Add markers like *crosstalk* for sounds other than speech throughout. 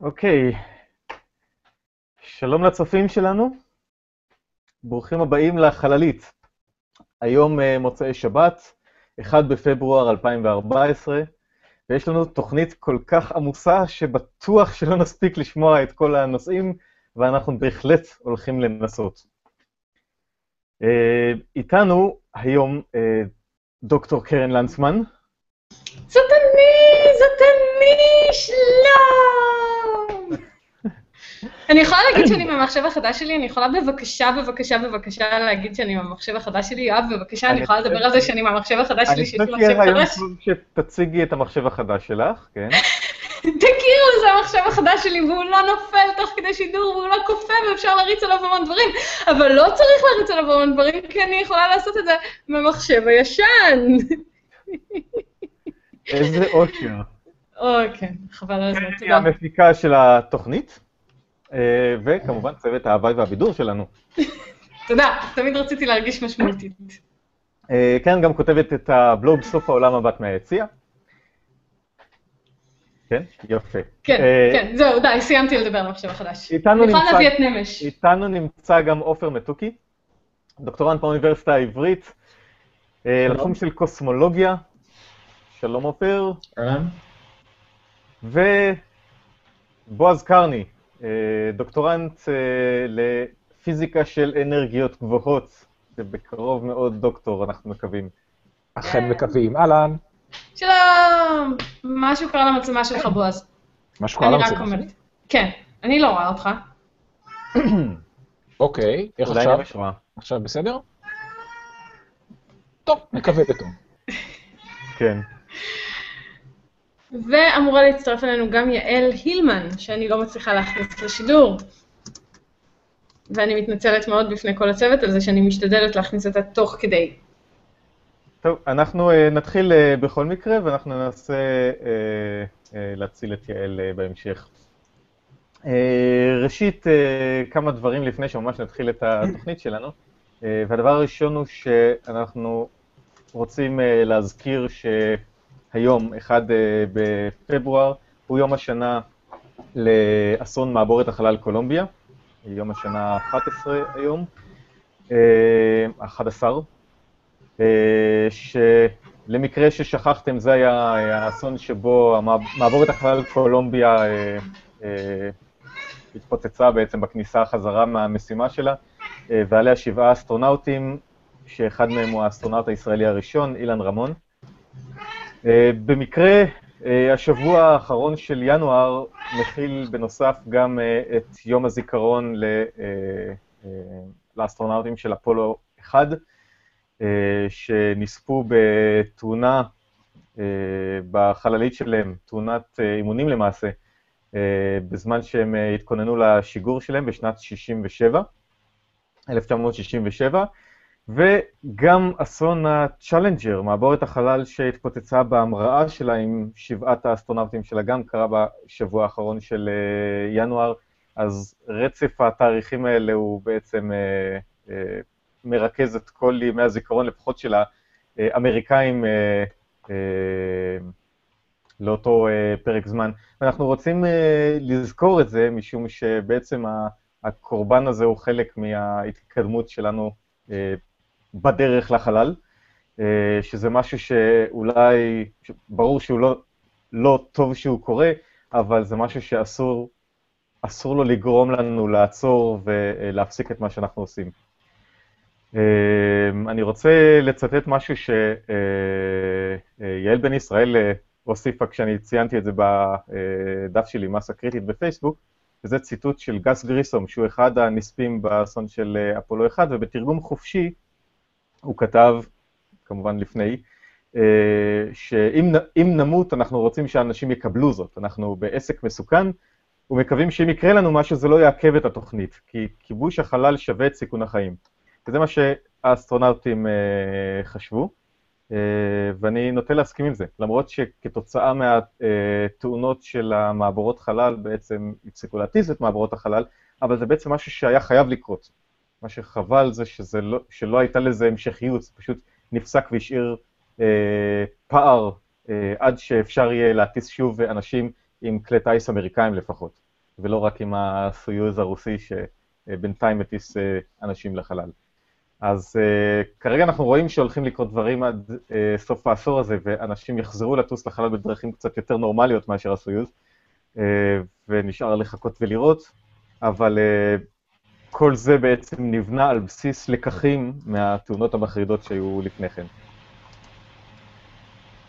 אוקיי, שלום לצופים שלנו, ברוכים הבאים לחללית. היום אה, מוצאי שבת, 1 בפברואר 2014, ויש לנו תוכנית כל כך עמוסה שבטוח שלא נספיק לשמוע את כל הנושאים, ואנחנו בהחלט הולכים לנסות. אה, איתנו היום אה, דוקטור קרן לנצמן. זאת אני, זאת אני, שלום! אני יכולה להגיד שאני מהמחשב החדש שלי? אני יכולה בבקשה, בבקשה, בבקשה להגיד שאני מהמחשב החדש שלי? יואב, בבקשה, אני יכולה לדבר על זה שאני מהמחשב החדש שלי, שיש לי מחשב חדש? אני חושב שיהיה רעיון שתציגי את המחשב החדש שלך, כן. *laughs* תכירו, זה המחשב החדש שלי, והוא לא נופל תוך כדי שידור, והוא לא כופה, ואפשר להריץ עליו המון דברים, אבל לא צריך להריץ עליו המון דברים, כי אני יכולה לעשות את זה במחשב הישן. איזה אושר. כן, חבל על הזמן, תודה. היא המפיקה של התוכנית, וכמובן צוות ההוואי והבידור שלנו. תודה, תמיד רציתי להרגיש משמעותית. כן, גם כותבת את הבלוג סוף העולם הבת מהיציע. כן? יפה. כן, כן, זהו, די, סיימתי לדבר על המחשב החדש. אני יכולה להביא את נמש. איתנו נמצא גם עופר מתוקי, דוקטורנט באוניברסיטה העברית, לתחום של קוסמולוגיה. שלום עופר. אהלן. ובועז קרני, דוקטורנט לפיזיקה של אנרגיות גבוהות, שבקרוב מאוד דוקטור, אנחנו מקווים. אכן מקווים. אהלן. שלום! משהו קרה למצלמה שלך, בועז. משהו קרה למצלמה שלי? כן, אני לא רואה אותך. *clears throat* אוקיי, איך עכשיו? עכשיו בסדר? טוב, נקווה בטוב. כן. ואמורה להצטרף אלינו גם יעל הילמן, שאני לא מצליחה להכניס לשידור. ואני מתנצלת מאוד בפני כל הצוות על זה שאני משתדלת להכניס אותה תוך כדי. טוב, אנחנו uh, נתחיל uh, בכל מקרה, ואנחנו ננסה uh, להציל את יעל בהמשך. ראשית, כמה דברים לפני שממש נתחיל את התוכנית שלנו. והדבר הראשון הוא שאנחנו רוצים להזכיר שהיום, 1 uh, בפברואר, הוא יום השנה לאסון מעבורת החלל קולומביה, יום השנה ה-11 היום, uh, 11, uh, שלמקרה ששכחתם, זה היה האסון שבו מעבורת החלל קולומביה התפוצצה בעצם בכניסה חזרה מהמשימה שלה, ועליה שבעה אסטרונאוטים, שאחד מהם הוא האסטרונאוט הישראלי הראשון, אילן רמון. Uh, במקרה, uh, השבוע האחרון של ינואר מכיל בנוסף גם uh, את יום הזיכרון ל, לאסטרונאוטים של אפולו 1, אה, שנספו בתאונה בחללית שלהם, תאונת אימונים למעשה, בזמן שהם התכוננו לשיגור שלהם בשנת 67, 1967, וגם אסון הצ'אלנג'ר, מעבורת החלל שהתפוצצה בהמראה שלה עם שבעת האסטרונאוטים שלה, גם קרה בשבוע האחרון של ינואר, אז רצף התאריכים האלה הוא בעצם אה, אה, מרכז את כל ימי הזיכרון, לפחות של האמריקאים, אה, אה, לאותו אה, פרק זמן. ואנחנו רוצים אה, לזכור את זה, משום שבעצם הקורבן הזה הוא חלק מההתקדמות שלנו אה, בדרך לחלל, שזה משהו שאולי, ברור שהוא לא, לא טוב שהוא קורה, אבל זה משהו שאסור אסור לו לגרום לנו לעצור ולהפסיק את מה שאנחנו עושים. אני רוצה לצטט משהו שיעל בן ישראל הוסיפה כשאני ציינתי את זה בדף שלי, מסה קריטית בפייסבוק, וזה ציטוט של גס גריסום, שהוא אחד הנספים באסון של אפולו 1, ובתרגום חופשי הוא כתב, כמובן לפני, שאם נמות אנחנו רוצים שאנשים יקבלו זאת, אנחנו בעסק מסוכן, ומקווים שאם יקרה לנו משהו זה לא יעכב את התוכנית, כי כיבוש החלל שווה את סיכון החיים. וזה מה שהאסטרונאוטים חשבו, ואני נוטה להסכים עם זה, למרות שכתוצאה מהתאונות של המעבורות חלל בעצם הפסיקו להטיס את מעבורות החלל, אבל זה בעצם משהו שהיה חייב לקרות. מה שחבל זה שזה לא, שלא הייתה לזה המשכיות, זה פשוט נפסק והשאיר אה, פער אה, עד שאפשר יהיה להטיס שוב אנשים עם כלי טיס אמריקאים לפחות. ולא רק עם הסויוז הרוסי שבינתיים מטיס אנשים לחלל. אז uh, כרגע אנחנו רואים שהולכים לקרות דברים עד uh, סוף העשור הזה, ואנשים יחזרו לטוס לחלל בדרכים קצת יותר נורמליות מאשר הסויוז, uh, ונשאר לחכות ולראות, אבל uh, כל זה בעצם נבנה על בסיס לקחים מהתאונות המחרידות שהיו לפני כן.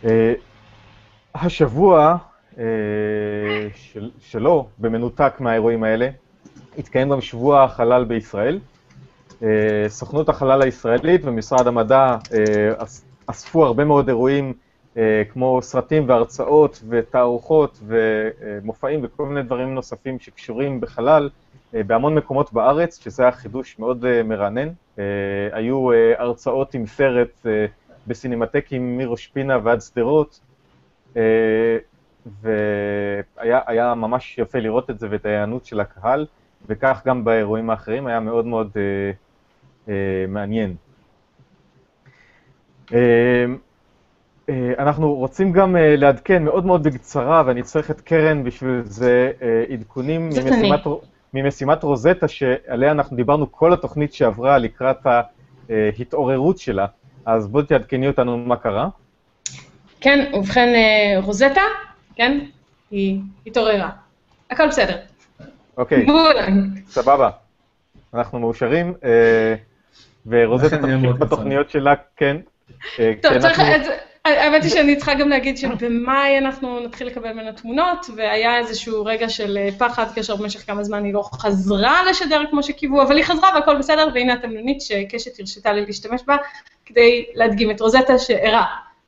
Uh, השבוע uh, של, שלו, במנותק מהאירועים האלה, התקיים גם שבוע החלל בישראל. אה, סוכנות החלל הישראלית ומשרד המדע אה, אספו הרבה מאוד אירועים כמו סרטים והרצאות ותערוכות ומופעים וכל מיני דברים נוספים שקשורים בחלל בהמון מקומות בארץ, שזה היה חידוש מאוד מרענן. היו הרצאות עם סרט בסינמטקים מראש פינה ועד שדרות, והיה ממש יפה לראות את זה ואת ההיענות של הקהל, וכך גם באירועים האחרים, היה מאוד מאוד אה, מעניין. אה, אה, אנחנו רוצים גם לעדכן מאוד מאוד בקצרה, ואני צריך את קרן בשביל זה, עדכונים ממשימת, ממשימת רוזטה, שעליה אנחנו דיברנו כל התוכנית שעברה לקראת ההתעוררות שלה. אז בואי תעדכני אותנו מה קרה. כן, ובכן, רוזטה, כן, היא התעוררה. הכל בסדר. אוקיי, סבבה. אנחנו מאושרים. ורוזטה תמשיך בתוכניות שלה, כן. אה, טוב, צריך... האמת היא שאני צריכה גם להגיד שבמאי אנחנו נתחיל לקבל ממנה תמונות, והיה איזשהו רגע של אה, פחד, כאשר במשך כמה זמן היא לא חזרה לשדר כמו שקיוו, אבל היא חזרה והכל בסדר, והנה התמנונית שקשת הרשתה לי להשתמש בה, כדי להדגים את רוזטה שערה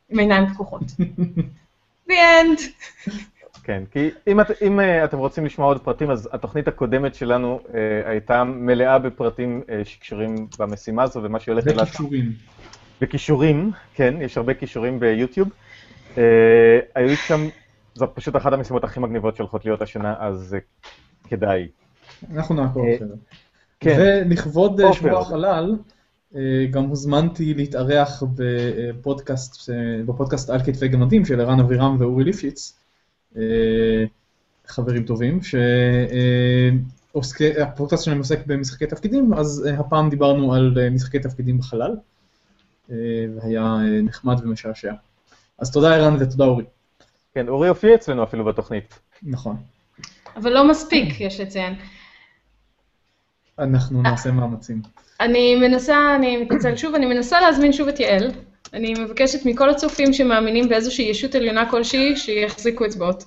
עם עיניים פקוחות. *laughs* The end. כן, כי אם, את, אם uh, אתם רוצים לשמוע עוד פרטים, אז התוכנית הקודמת שלנו uh, הייתה מלאה בפרטים uh, שקשורים במשימה הזו ומה הולכת לעשות. וכישורים. וכישורים, כן, יש הרבה כישורים ביוטיוב. Uh, היו שם, זו פשוט אחת המשימות הכי מגניבות שהולכות להיות השנה, אז uh, כדאי. אנחנו נעקוב אחרי זה. כן. ולכבוד שבוע החלל, גם הוזמנתי להתארח בפודקאסט, בפודקאסט על כתפי גמדים של ערן אבירם ואורי ליפשיץ. אה, חברים טובים, שהפודקאסט שלהם עוסק במשחקי תפקידים, אז אה, הפעם דיברנו על אה, משחקי תפקידים בחלל, והיה נחמד ומשעשע. אז תודה ערן ותודה אורי. כן, אורי הופיע אצלנו אפילו בתוכנית. נכון. אבל לא מספיק, יש לציין. אנחנו נעשה מאמצים. אני מנסה, אני מתנצל שוב, אני מנסה להזמין שוב את יעל. אני מבקשת מכל הצופים שמאמינים באיזושהי ישות עליונה כלשהי, שיחזיקו אצבעות.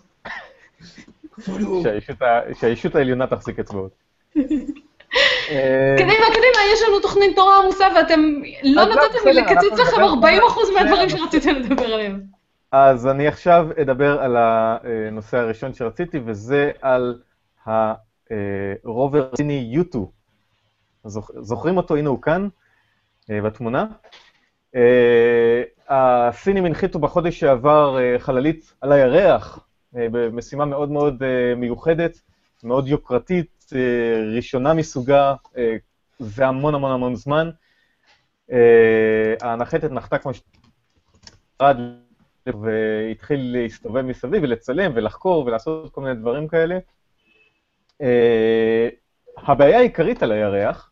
שהישות העליונה תחזיק אצבעות. *laughs* קדימה, קדימה, יש לנו תוכנית תורה עמוסה ואתם לא נתתם לי לקצץ לכם 40% מהדברים שרציתם לדבר עליהם. אז אני עכשיו אדבר על הנושא הראשון שרציתי, וזה על הרובר סיני יוטו. זוכרים אותו? הנה הוא כאן, אה, בתמונה. אה, הסינים הנחיתו בחודש שעבר אה, חללית על הירח, אה, במשימה מאוד מאוד מיוחדת, מאוד יוקרתית, ראשונה מסוגה, זה המון המון המון זמן. הנחתת נחתה כמו שרד והתחיל להסתובב מסביב ולצלם ולחקור ולעשות כל מיני דברים כאלה. הבעיה העיקרית על הירח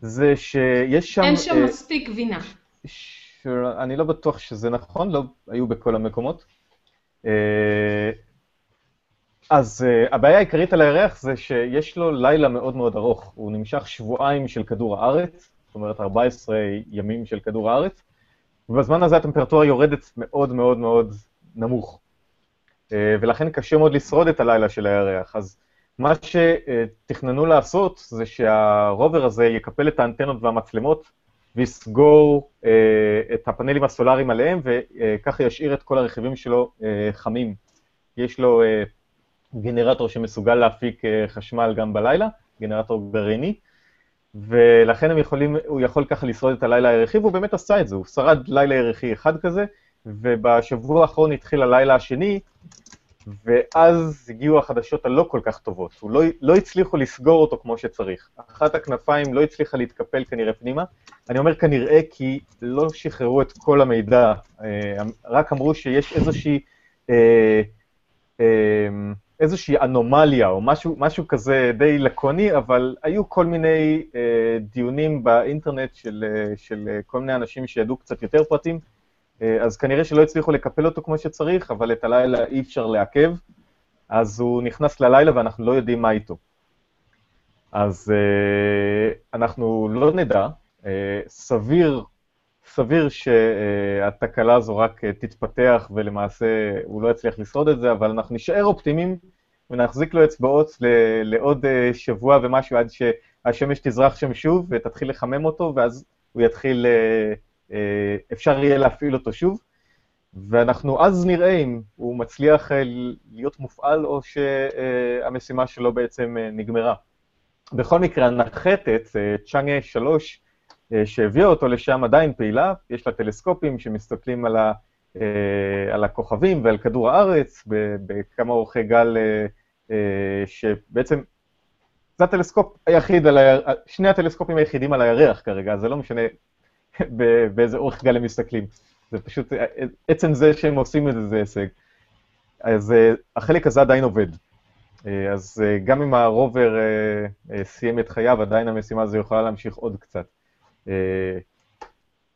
זה שיש שם... אין שם מספיק גבינה. ש... אני לא בטוח שזה נכון, לא היו בכל המקומות. Uh, אז uh, הבעיה העיקרית על הירח זה שיש לו לילה מאוד מאוד ארוך. הוא נמשך שבועיים של כדור הארץ, זאת אומרת 14 ימים של כדור הארץ, ובזמן הזה הטמפרטורה יורדת מאוד מאוד מאוד נמוך. Uh, ולכן קשה מאוד לשרוד את הלילה של הירח. אז מה שתכננו לעשות זה שהרובר הזה יקפל את האנטנות והמצלמות ויסגור אה, את הפאנלים הסולאריים עליהם, וככה ישאיר את כל הרכיבים שלו אה, חמים. יש לו אה, גנרטור שמסוגל להפיק אה, חשמל גם בלילה, גנרטור גרעיני, ולכן הם יכולים, הוא יכול ככה לשרוד את הלילה הירחי, והוא באמת עשה את זה, הוא שרד לילה ירחי אחד כזה, ובשבוע האחרון התחיל הלילה השני, ואז הגיעו החדשות הלא כל כך טובות. הוא לא, לא הצליחו לסגור אותו כמו שצריך. אחת הכנפיים לא הצליחה להתקפל כנראה פנימה. אני אומר כנראה כי לא שחררו את כל המידע, אה, רק אמרו שיש איזושהי, אה, אה, איזושהי אנומליה או משהו, משהו כזה די לקוני, אבל היו כל מיני אה, דיונים באינטרנט של, אה, של אה, כל מיני אנשים שידעו קצת יותר פרטים, אה, אז כנראה שלא הצליחו לקפל אותו כמו שצריך, אבל את הלילה אי אפשר לעכב, אז הוא נכנס ללילה ואנחנו לא יודעים מה איתו. אז אה, אנחנו לא נדע, אה, סביר סביר שהתקלה הזו רק תתפתח ולמעשה הוא לא יצליח לשרוד את זה, אבל אנחנו נשאר אופטימיים ונחזיק לו אצבעות לעוד אה, שבוע ומשהו עד שהשמש תזרח שם שוב ותתחיל לחמם אותו, ואז הוא יתחיל, אה, אה, אפשר יהיה להפעיל אותו שוב. ואנחנו אז נראה אם הוא מצליח להיות מופעל או שהמשימה שלו בעצם נגמרה. בכל מקרה, הנחתת, צ'אנגה 3, אה, שהביאה אותו לשם עדיין פעילה, יש לה טלסקופים שמסתכלים על, ה, אה, על הכוכבים ועל כדור הארץ בכמה אורכי גל אה, שבעצם זה הטלסקופ היחיד, על ה... שני הטלסקופים היחידים על הירח כרגע, זה לא משנה *laughs* באיזה אורך גל הם מסתכלים, זה פשוט, עצם זה שהם עושים את זה זה הישג. אז החלק הזה עדיין עובד. אז גם אם הרובר סיים את חייו, עדיין המשימה הזו יכולה להמשיך עוד קצת. אה,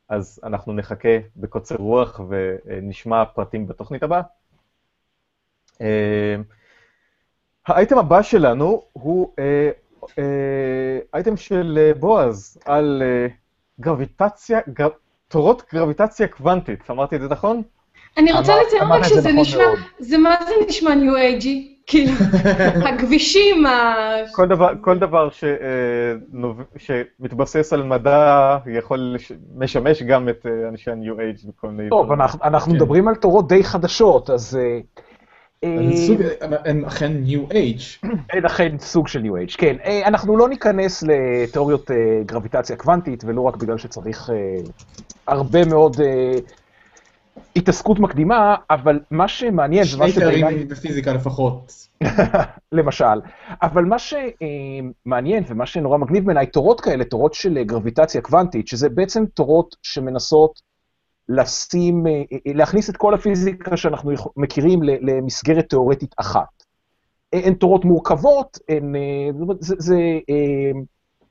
אז אנחנו נחכה בקוצר רוח ונשמע פרטים בתוכנית הבאה. אה, האייטם הבא שלנו הוא אה, אייטם של בועז על גרביטציה, תורות גרביטציה קוונטית, אמרתי את זה נכון? אני רוצה לציין רק שזה נכון נשמע, זה מה זה נשמע ניו אייג'י? כאילו, *laughs* הכבישים, ה... כל דבר, כל דבר ש, אה, שמתבסס על מדע יכול משמש גם את אה, אנשי ה-New Age וכל מיני... טוב, אנחנו, אנחנו כן. מדברים על תורות די חדשות, אז... הן אכן New Age. *clears throat* הן אכן סוג של New Age, כן. אנחנו לא ניכנס לתיאוריות גרביטציה קוונטית, ולא רק בגלל שצריך הרבה מאוד התעסקות מקדימה, אבל מה שמעניין... שני תארים בפיזיקה לפחות. *laughs* למשל. אבל מה שמעניין ומה שנורא מגניב בעיניי, תורות כאלה, תורות של גרביטציה קוונטית, שזה בעצם תורות שמנסות לשים, להכניס את כל הפיזיקה שאנחנו מכירים למסגרת תיאורטית אחת. הן תורות מורכבות, הן, זה, זה,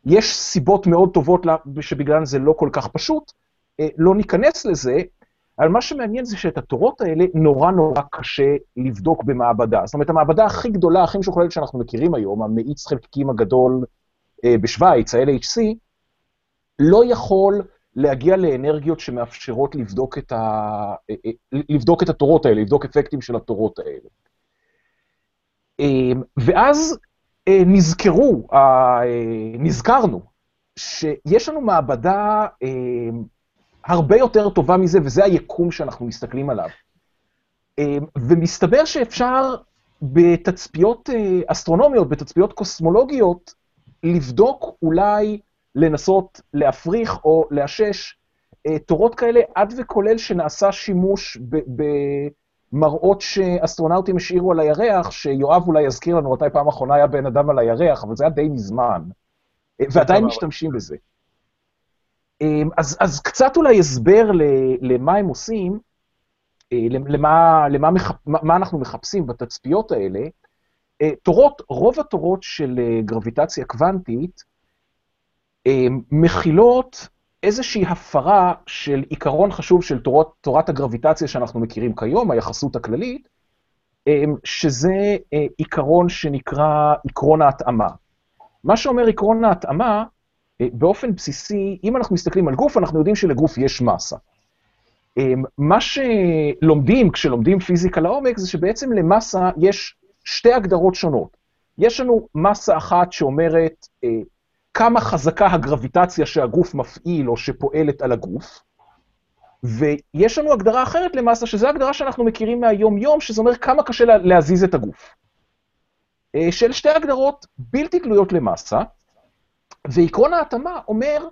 יש סיבות מאוד טובות שבגללן זה לא כל כך פשוט, לא ניכנס לזה, אבל מה שמעניין זה שאת התורות האלה נורא נורא קשה לבדוק במעבדה. זאת אומרת, המעבדה הכי גדולה, הכי משוכללת שאנחנו מכירים היום, המאיץ חלקיקים הגדול אה, בשוויץ, ה-LHC, לא יכול להגיע לאנרגיות שמאפשרות לבדוק את, ה... אה, אה, לבדוק את התורות האלה, לבדוק אפקטים של התורות האלה. אה, ואז אה, נזכרו, אה, נזכרנו, שיש לנו מעבדה אה, הרבה יותר טובה מזה, וזה היקום שאנחנו מסתכלים עליו. אמ, ומסתבר שאפשר בתצפיות אה, אסטרונומיות, בתצפיות קוסמולוגיות, לבדוק, אולי לנסות להפריך או לאשש אה, תורות כאלה, עד וכולל שנעשה שימוש במראות שאסטרונאוטים השאירו על הירח, שיואב אולי יזכיר לנו מתי פעם אחרונה היה בן אדם על הירח, אבל זה היה די מזמן, אה, ועדיין משתמשים בזה. אמ, אז, אז קצת אולי הסבר למה הם עושים, אה, למה, למה מחפ, מה אנחנו מחפשים בתצפיות האלה. אה, תורות, רוב התורות של אה, גרביטציה קוונטית מכילות איזושהי הפרה של עיקרון חשוב של תורות, תורת הגרביטציה שאנחנו מכירים כיום, היחסות הכללית, שזה עיקרון שנקרא עקרון ההתאמה. מה שאומר עקרון ההתאמה, באופן בסיסי, אם אנחנו מסתכלים על גוף, אנחנו יודעים שלגוף יש מסה. אה, מה שלומדים כשלומדים פיזיקה לעומק, זה שבעצם למסה יש שתי הגדרות שונות. יש לנו מסה אחת שאומרת אה, כמה חזקה הגרביטציה שהגוף מפעיל או שפועלת על הגוף, ויש לנו הגדרה אחרת למסה, שזו הגדרה שאנחנו מכירים מהיום-יום, שזה אומר כמה קשה להזיז את הגוף. של שתי הגדרות בלתי תלויות למסה, ועקרון ההתאמה אומר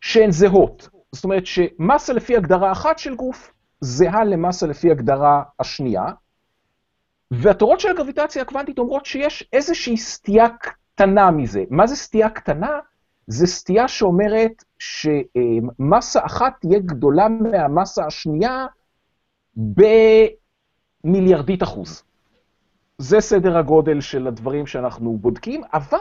שהן זהות. זאת אומרת שמסה לפי הגדרה אחת של גוף זהה למסה לפי הגדרה השנייה, והתורות של הגרביטציה הקוונטית אומרות שיש איזושהי סטייה קטנה מזה. מה זה סטייה קטנה? זה סטייה שאומרת שמסה אחת תהיה גדולה מהמסה השנייה במיליארדית אחוז. זה סדר הגודל של הדברים שאנחנו בודקים, אבל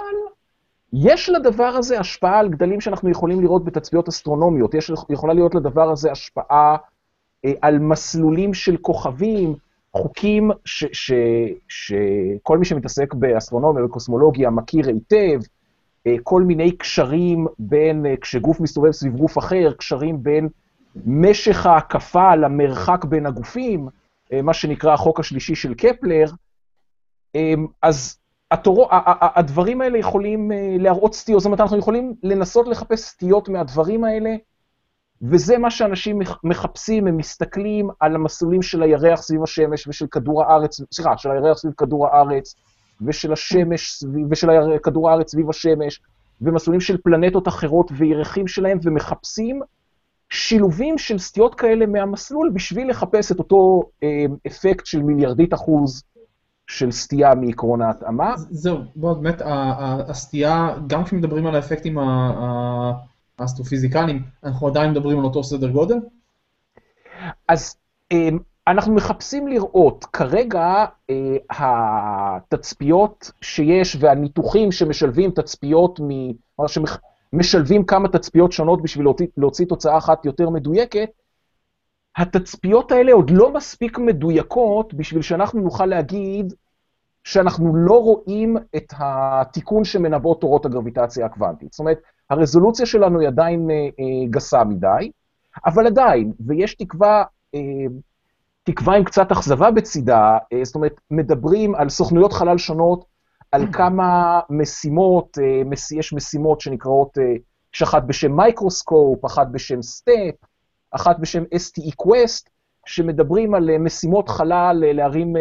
יש לדבר הזה השפעה על גדלים שאנחנו יכולים לראות בתצפיות אסטרונומיות, יש, יכולה להיות לדבר הזה השפעה אה, על מסלולים של כוכבים, חוקים שכל מי שמתעסק באסטרונומיה וקוסמולוגיה מכיר היטב, אה, כל מיני קשרים בין, אה, כשגוף מסתובב סביב גוף אחר, קשרים בין משך ההקפה למרחק בין הגופים, אה, מה שנקרא החוק השלישי של קפלר, אז התורו, הדברים האלה יכולים להראות סטיות, זאת אומרת, אנחנו יכולים לנסות לחפש סטיות מהדברים האלה, וזה מה שאנשים מחפשים, הם מסתכלים על המסלולים של הירח סביב השמש ושל כדור הארץ, סליחה, של הירח סביב כדור הארץ, ושל השמש סביב, ושל כדור הארץ סביב השמש, ומסלולים של פלנטות אחרות וירחים שלהם, ומחפשים שילובים של סטיות כאלה מהמסלול בשביל לחפש את אותו אה, אפקט של מיליארדית אחוז של סטייה מעקרון ההתאמה. זהו, בוא, באמת, הסטייה, גם כשמדברים על האפקטים האסטרופיזיקליים, אנחנו עדיין מדברים על אותו סדר גודל? אז אה, אנחנו מחפשים לראות, כרגע אה, התצפיות שיש והניתוחים שמשלבים תצפיות, מ... שמשלבים כמה תצפיות שונות בשביל להוציא תוצאה אחת יותר מדויקת, התצפיות האלה עוד לא מספיק מדויקות בשביל שאנחנו נוכל להגיד שאנחנו לא רואים את התיקון שמנבאות תורות הגרביטציה הקוונטית. זאת אומרת, הרזולוציה שלנו היא עדיין אה, אה, גסה מדי, אבל עדיין, ויש תקווה אה, תקווה עם קצת אכזבה בצידה, אה, זאת אומרת, מדברים על סוכנויות חלל שונות, על *clears throat* כמה משימות, אה, יש משימות שנקראות, אה, יש אחת בשם MICROSCOPE, אחת בשם STEP, אחת בשם STE-QUEST, שמדברים על משימות חלל להרים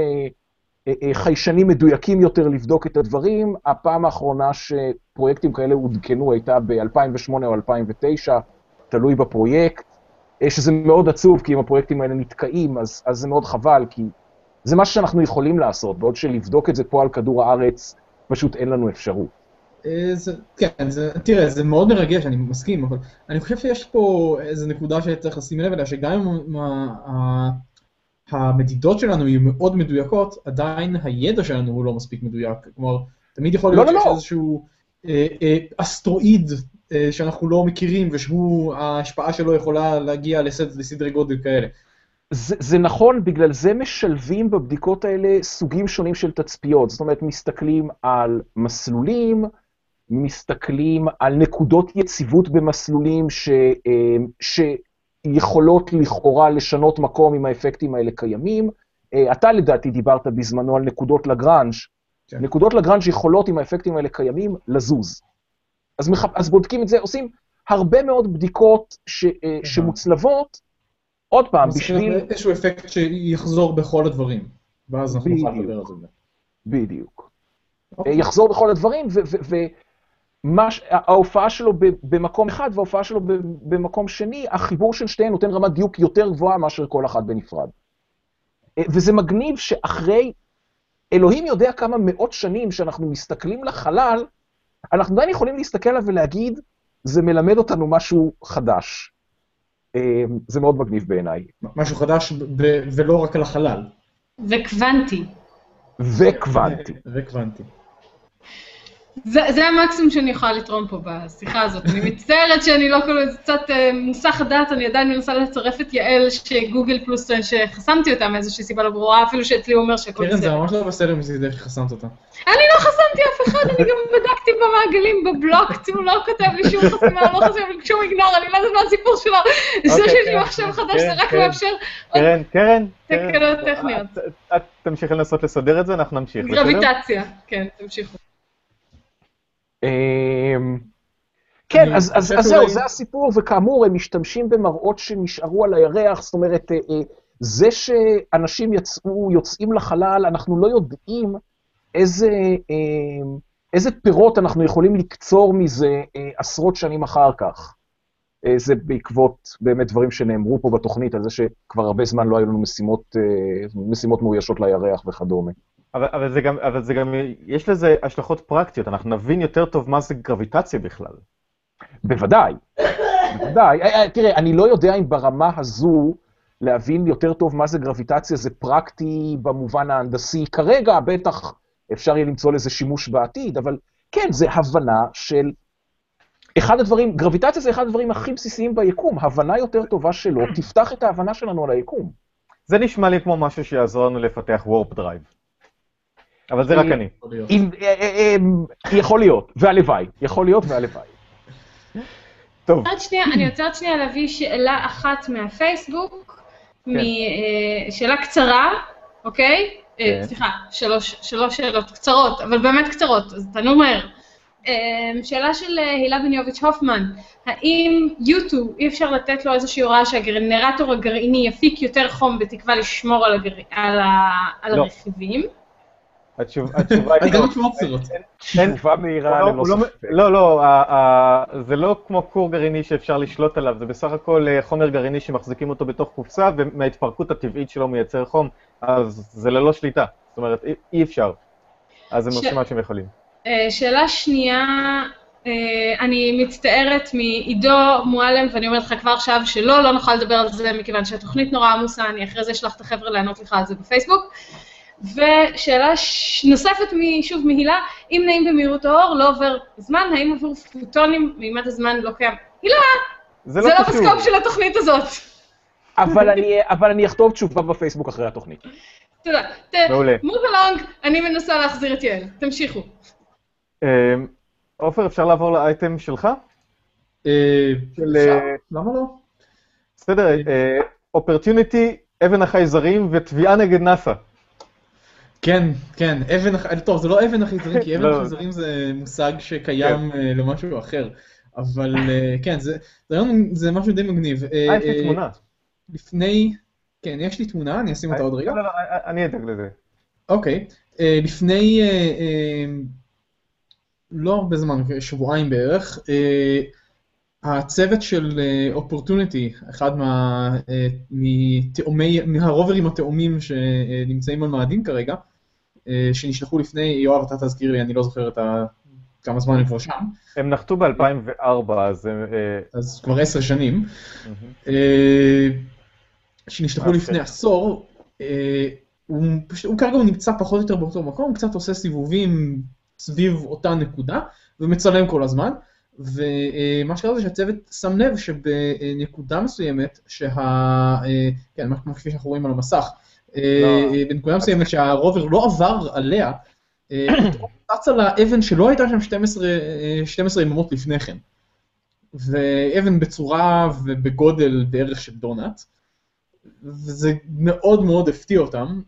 חיישנים מדויקים יותר לבדוק את הדברים. הפעם האחרונה שפרויקטים כאלה עודכנו הייתה ב-2008 או 2009, תלוי בפרויקט. אה, שזה מאוד עצוב, כי אם הפרויקטים האלה נתקעים, אז, אז זה מאוד חבל, כי זה משהו שאנחנו יכולים לעשות, בעוד שלבדוק את זה פה על כדור הארץ, פשוט אין לנו אפשרות. זה, כן, זה, תראה, זה מאוד מרגש, אני מסכים, אבל אני חושב שיש פה איזו נקודה שצריך לשים לב אליה, שגם אם המדידות שלנו יהיו מאוד מדויקות, עדיין הידע שלנו הוא לא מספיק מדויק. כלומר, תמיד יכול להיות לא, לא שיש לא. איזשהו אה, אה, אסטרואיד אה, שאנחנו לא מכירים, ושהוא, ההשפעה שלו יכולה להגיע לסד, לסדרי גודל כאלה. זה, זה נכון, בגלל זה משלבים בבדיקות האלה סוגים שונים של תצפיות. זאת אומרת, מסתכלים על מסלולים, מסתכלים על נקודות יציבות במסלולים ש, אה, שיכולות לכאורה לשנות מקום אם האפקטים האלה קיימים. אה, אתה לדעתי דיברת בזמנו על נקודות לגרנג'. כן. נקודות לגרנג' יכולות, אם האפקטים האלה קיימים, לזוז. אז, מח... אז בודקים את זה, עושים הרבה מאוד בדיקות ש... אה, שמוצלבות, עוד פעם, בשביל... איזשהו אפקט שיחזור בכל הדברים, ואז אנחנו נוכל לדבר על זה. בדיוק. אוקיי. יחזור בכל הדברים, וההופעה שלו במקום אחד וההופעה שלו במקום שני, החיבור של שתיהן נותן רמת דיוק יותר גבוהה מאשר כל אחת בנפרד. אה, וזה מגניב שאחרי, אלוהים יודע כמה מאות שנים שאנחנו מסתכלים לחלל, אנחנו עדיין יכולים להסתכל עליו ולהגיד, זה מלמד אותנו משהו חדש. אה, זה מאוד מגניב בעיניי. משהו חדש ולא רק על החלל. וקוונטי. וקוונטי. וקוונטי. זה, זה המקסימום שאני יכולה לתרום פה בשיחה הזאת. אני מצטערת שאני לא כל זה קצת אה, מוסך הדעת, אני עדיין מנסה לצרף את יעל שגוגל פלוס טוען שחסמתי אותה מאיזושהי סיבה לא ברורה, אפילו שאצלי הוא אומר שהכל בסדר. קרן, זה ממש לא בסדר מצידך שחסמת אותה. אני לא חסמתי אף אחד, אני גם בדקתי במעגלים בבלוק, הוא לא כותב לי שום חסימה, לא חסם לי שום איגנור, אני לא יודעת מה הסיפור שלו. זה שיש לי מחשב חדש, זה רק מאפשר... קרן, קרן. תקנות טכניות. את תמשיכי לנסות לסדר את זה, אנחנו נמשיך. גרביטציה, כן, תמשיכו. אמ, כן, אז, אז, אז זהו, זה הסיפור, וכאמור, הם משתמשים במראות שנשארו על הירח, זאת אומרת, אה, אה, זה שאנשים יצאו, יוצאים לחלל, אנחנו לא יודעים איזה, אה, איזה פירות אנחנו יכולים לקצור מזה עשרות שנים אחר כך. זה בעקבות באמת דברים שנאמרו פה בתוכנית, על זה שכבר הרבה זמן לא היו לנו משימות, משימות מאוישות לירח וכדומה. אבל, אבל, זה גם, אבל זה גם, יש לזה השלכות פרקטיות, אנחנו נבין יותר טוב מה זה גרביטציה בכלל. בוודאי, בוודאי. אה, אה, תראה, אני לא יודע אם ברמה הזו להבין יותר טוב מה זה גרביטציה זה פרקטי במובן ההנדסי כרגע, בטח אפשר יהיה למצוא לזה שימוש בעתיד, אבל כן, זה הבנה של... אחד הדברים, גרביטציה זה אחד הדברים הכי בסיסיים ביקום, הבנה יותר טובה שלו תפתח את ההבנה שלנו על היקום. זה נשמע לי כמו משהו שיעזור לנו לפתח warp drive. אבל זה רק אני. אה, אה, אה, יכול להיות, והלוואי. יכול להיות והלוואי. טוב. אני רוצה עוד שנייה להביא שאלה אחת מהפייסבוק, כן. שאלה קצרה, אוקיי? כן. סליחה, שלוש שאלות קצרות, אבל באמת קצרות, אז תענו מהר. שאלה של הילה בניוביץ' הופמן, האם יוטו, אי אפשר לתת לו איזושהי הוראה שהגנרטור הגרעיני יפיק יותר חום בתקווה לשמור על, הגר... על, ה... על לא. הרכיבים? התשובה היא... *laughs* לא. תשובה מהירה לא- ללא ספק. לא, לא, זה לא כמו כור גרעיני שאפשר לשלוט עליו, זה בסך הכל אה, חומר גרעיני שמחזיקים אותו בתוך קופסה, ומההתפרקות הטבעית שלו מייצר חום, אז זה ללא שליטה. זאת אומרת, אי אפשר. אז הם עושים מה שהם יכולים. אה, שאלה שנייה, אה, אני מצטערת מעידו מועלם, ואני אומרת לך כבר עכשיו שלא, לא נוכל לדבר על זה מכיוון שהתוכנית נורא עמוסה, אני אחרי זה אשלח את החבר'ה לענות לך על זה בפייסבוק. ושאלה נוספת, שוב מהילה, אם נעים במהירות האור, לא עובר זמן, האם עבור פוטונים מימד הזמן לא קיים? הילה! זה לא, לא בסקופ של התוכנית הזאת. אבל אני, אבל אני אכתוב תשובה בפייסבוק אחרי התוכנית. תודה. מעולה. מוב אלונג, אני מנסה להחזיר את יעל. תמשיכו. אמ, עופר, אפשר לעבור לאייטם שלך? אה, אפשר, למה לא? בסדר, אופרטיוניטי, אבן החייזרים ותביעה נגד נאסא. כן, כן, אבן, החייזרים, טוב, זה לא אבן החייזרים, *laughs* כי אבן לא. החייזרים זה מושג שקיים כן. אה, למשהו אחר, אבל אה, כן, זה משהו די מגניב. אה, יש לי תמונה. לפני, כן, יש לי תמונה, אני אשים אותה עוד רגע. לא, לא, אני אדאג לזה. אוקיי, לפני, לא הרבה זמן, שבועיים בערך, הצוות של אופורטוניטי, אחד מה, מתאומי, מהרוברים התאומים שנמצאים על מאדים כרגע, אה, שנשלחו לפני, יואב, אתה תזכיר לי, אני לא זוכר את ה... כמה זמן הם כבר שם. הם נחתו ב-2004, אז... אה, אז כבר עשר שנים. אה, שנשלחו לפני עשור, הוא כרגע נמצא פחות או יותר באותו מקום, קצת עושה סיבובים סביב אותה נקודה, ומצלם כל הזמן. ומה שקרה זה שהצוות שם לב שבנקודה מסוימת, שה... כן, מה כפי שאנחנו רואים על המסך. אה, בנקודה מסוימת שהרובר לא עבר עליה, אה, *clears throat* צץ על האבן שלא הייתה שם 12, 12 אה, יממות לפני כן. ואבן בצורה ובגודל בערך של דונאט, וזה מאוד מאוד הפתיע אותם,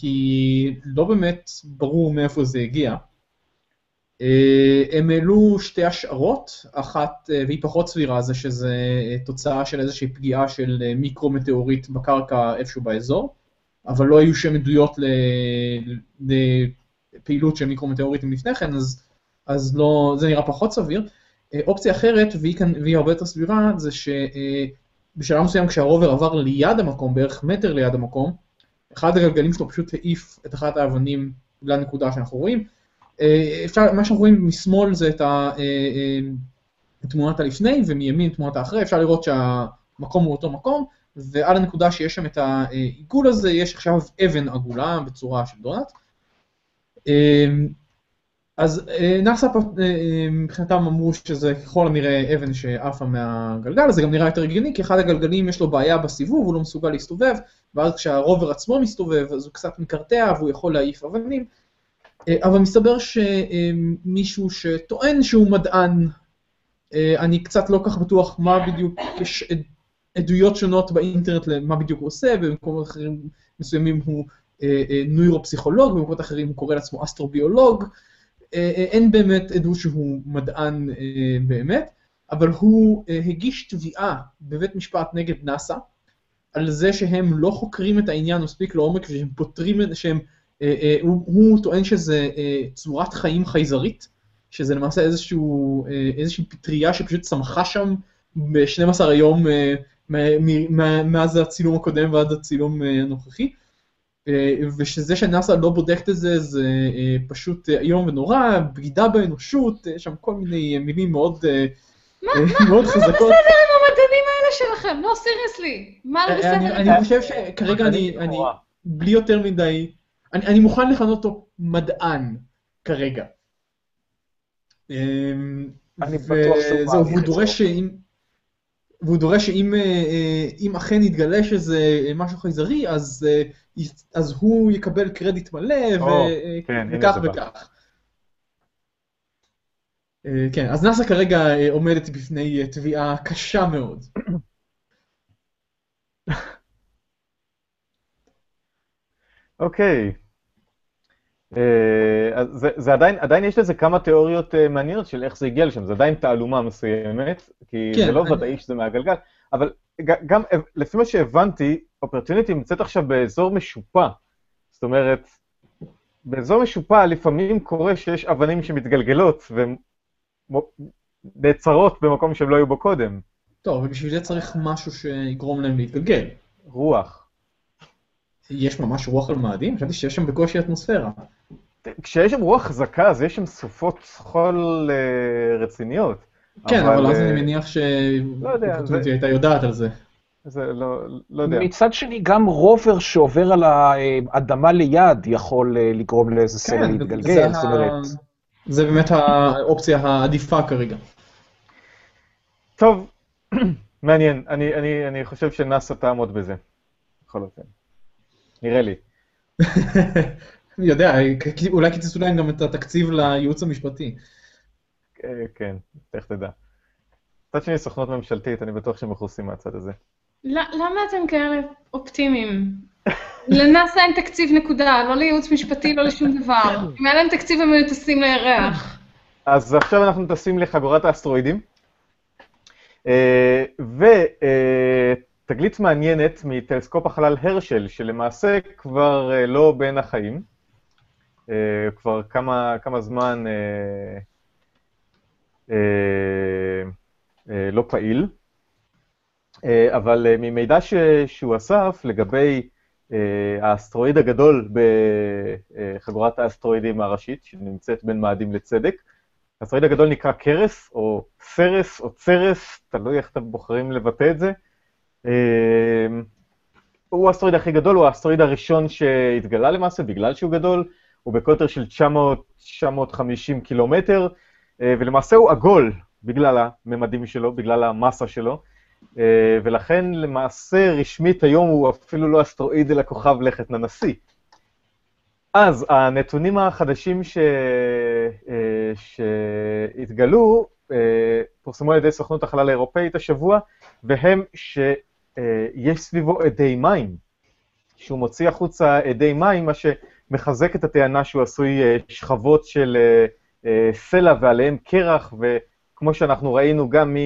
כי לא באמת ברור מאיפה זה הגיע. הם העלו שתי השערות, אחת, והיא פחות סבירה, זה שזה תוצאה של איזושהי פגיעה של מיקרו-מטאוריט בקרקע איפשהו באזור. אבל לא היו שם עדויות לפעילות של מיקרומטאוריטים לפני כן, אז, אז לא, זה נראה פחות סביר. אה, אופציה אחרת, והיא, כאן, והיא הרבה יותר סבירה, זה שבשלב מסוים כשהרובר עבר ליד המקום, בערך מטר ליד המקום, אחד הגלגלים שלו פשוט העיף את אחת האבנים לנקודה שאנחנו רואים. אה, אפשר, מה שאנחנו רואים משמאל זה את ה... אה, תמונת הלפני, ומימין תמונת האחרי, אפשר לראות שהמקום הוא אותו מקום, ועל הנקודה שיש שם את העיגול הזה, יש עכשיו אבן עגולה בצורה של דונלד. אמ, אז אה, נאס"א אה, מבחינתם אמרו שזה ככל הנראה אבן שעפה מהגלגל, זה גם נראה יותר הגיוני, כי אחד הגלגלים יש לו בעיה בסיבוב, הוא לא מסוגל להסתובב, ואז כשהרובר עצמו מסתובב, אז הוא קצת מקרטע והוא יכול להעיף אבנים. אה, אבל מסתבר שמישהו שטוען שהוא מדען, אני קצת לא כך בטוח מה בדיוק, עדויות שונות באינטרנט למה בדיוק הוא עושה, במקומות אחרים מסוימים הוא אה, אה, נוירופסיכולוג, במקומות אחרים הוא קורא לעצמו אסטרוביולוג, אה, אין באמת עדות שהוא מדען באמת, אבל הוא הגיש תביעה בבית משפט נגד נאס"א, על זה שהם לא חוקרים את העניין מספיק לעומק ושהם פותרים את זה, שהם, הוא, הוא טוען שזה צורת חיים חייזרית, שזה למעשה איזשהו, איזושהי פטריה שפשוט צמחה שם ב-12 היום מאז הצילום הקודם ועד הצילום אה, הנוכחי, אה, ושזה שנאס"א לא בודקת את זה, זה אה, פשוט איום ונורא, בגידה באנושות, יש שם כל מיני מילים מאוד... מאוד חזקות. מה בסדר עם המדענים האלה שלכם? לא, סיריוסלי. מה לא בסדר? אני חושב שכרגע אני, בלי יותר מדי, אני מוכן לכנות אותו מדען כרגע. אמ, אני בטוח שהוא והוא דורש שאם... והוא דורש שאם אה, אכן יתגלה שזה משהו חייזרי, אז, אז הוא יקבל קרדיט מלא, כן, וכך וכך. אה, כן, אז נאסא כרגע אה, עומדת בפני אה, תביעה קשה מאוד. *coughs* אוקיי. אז זה, זה עדיין, עדיין יש לזה כמה תיאוריות מעניינות של איך זה הגיע לשם, זה עדיין תעלומה מסוימת, כי כן, זה לא אני... ודאי שזה מהגלגל, אבל גם לפי מה שהבנתי, אופרטיוניטי נמצאת עכשיו באזור משופע. זאת אומרת, באזור משופע לפעמים קורה שיש אבנים שמתגלגלות, והן נעצרות במקום שהם לא היו בו קודם. טוב, ובשביל זה צריך משהו שיגרום להם להתגלגל. רוח. יש ממש רוח על מאדים? חשבתי שיש שם בקושי אטמוספירה. כשיש שם רוח חזקה, אז יש שם סופות חול uh, רציניות. כן, אבל, אבל אז uh, אני מניח ש... לא יודע, זה... הייתה יודעת על זה. זה לא, לא יודע. מצד שני, גם רובר שעובר על האדמה ליד יכול אה, לגרום לאיזה סלע כן, להתגלגל, זאת אומרת... זה באמת האופציה העדיפה כרגע. טוב, *clears throat* מעניין. אני, אני, אני חושב שנאסא תעמוד בזה. בכל אופן. נראה לי. *laughs* אני יודע, אולי קיצצו להם גם את התקציב לייעוץ המשפטי. כן, איך תדע. מצד שני, סוכנות ממשלתית, אני בטוח שהם מכוסים מהצד הזה. למה אתם כאלה אופטימיים? לנאסא אין תקציב נקודה, לא לייעוץ משפטי, לא לשום דבר. אם היה להם תקציב הם היו טסים לירח. אז עכשיו אנחנו טסים לחגורת האסטרואידים. אה, ותגלית מעניינת מטלסקופ החלל הרשל, שלמעשה כבר אה, לא בין החיים, אה, כבר כמה, כמה זמן לא פעיל, אבל ממידע שהוא אסף לגבי אה, האסטרואיד הגדול בחגורת האסטרואידים הראשית, שנמצאת בין מאדים לצדק. האסטרואיד הגדול נקרא קרס, או סרס, או צרס, תלוי איך אתם בוחרים לבטא את זה. אה, הוא האסטרואיד הכי גדול, הוא האסטרואיד הראשון שהתגלה למעשה, בגלל שהוא גדול, הוא בקוטר של 900-950 קילומטר, אה, ולמעשה הוא עגול, בגלל הממדים שלו, בגלל המסה שלו. אה, ולכן למעשה רשמית היום הוא אפילו לא אסטרואיד אלא כוכב לכת ננסי. אז הנתונים החדשים ש... אה, שהתגלו פורסמו על ידי סוכנות החלל האירופאית השבוע, והם שיש סביבו אדי מים, שהוא מוציא החוצה אדי מים, מה שמחזק את הטענה שהוא עשוי שכבות של סלע ועליהם קרח, וכמו שאנחנו ראינו גם מ...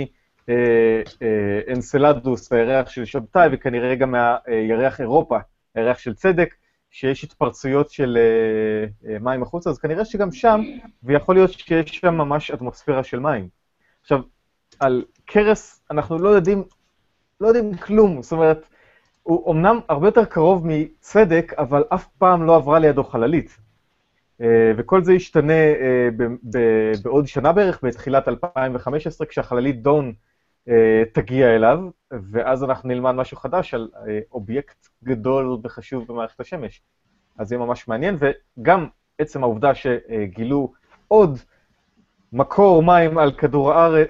אנסלדוס, הירח של שבתאי, וכנראה גם מהירח אירופה, הירח של צדק, שיש התפרצויות של אה, אה, מים החוצה, אז כנראה שגם שם, ויכול להיות שיש שם ממש אטמוספירה של מים. עכשיו, על קרס אנחנו לא יודעים, לא יודעים כלום, זאת אומרת, הוא אמנם הרבה יותר קרוב מצדק, אבל אף פעם לא עברה לידו חללית. אה, וכל זה ישתנה בעוד שנה בערך, בתחילת 2015, כשהחללית דון אה, תגיע אליו, ואז אנחנו נלמד משהו חדש על אה, אובייקט גדול וחשוב במערכת השמש. אז זה ממש מעניין, וגם עצם העובדה שגילו עוד מקור מים על כדור הארץ,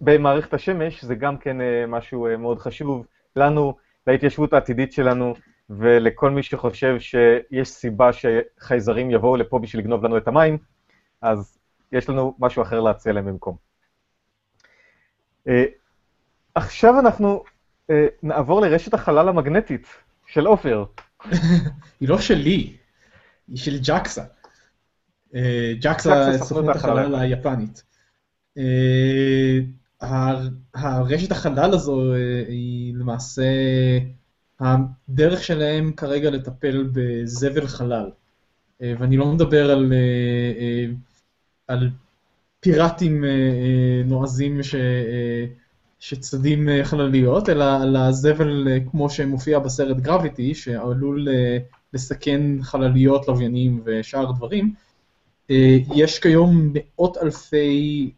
במערכת השמש, זה גם כן אה, משהו מאוד חשוב לנו, להתיישבות העתידית שלנו, ולכל מי שחושב שיש סיבה שחייזרים יבואו לפה בשביל לגנוב לנו את המים, אז יש לנו משהו אחר להציע להם במקום. עכשיו אנחנו אה, נעבור לרשת החלל המגנטית של עופר. *laughs* היא לא שלי, היא של ג'קסה. אה, ג'קסה, סוכנות החלל היפנית. הרשת החלל הזו אה, היא למעשה הדרך שלהם כרגע לטפל בזבל חלל. אה, ואני לא מדבר על, אה, על פיראטים נועזים ש... שצדים חלליות, אלא על הזבל כמו שמופיע בסרט גרביטי, שעלול לסכן חלליות, לוויינים ושאר דברים. יש כיום מאות אלפי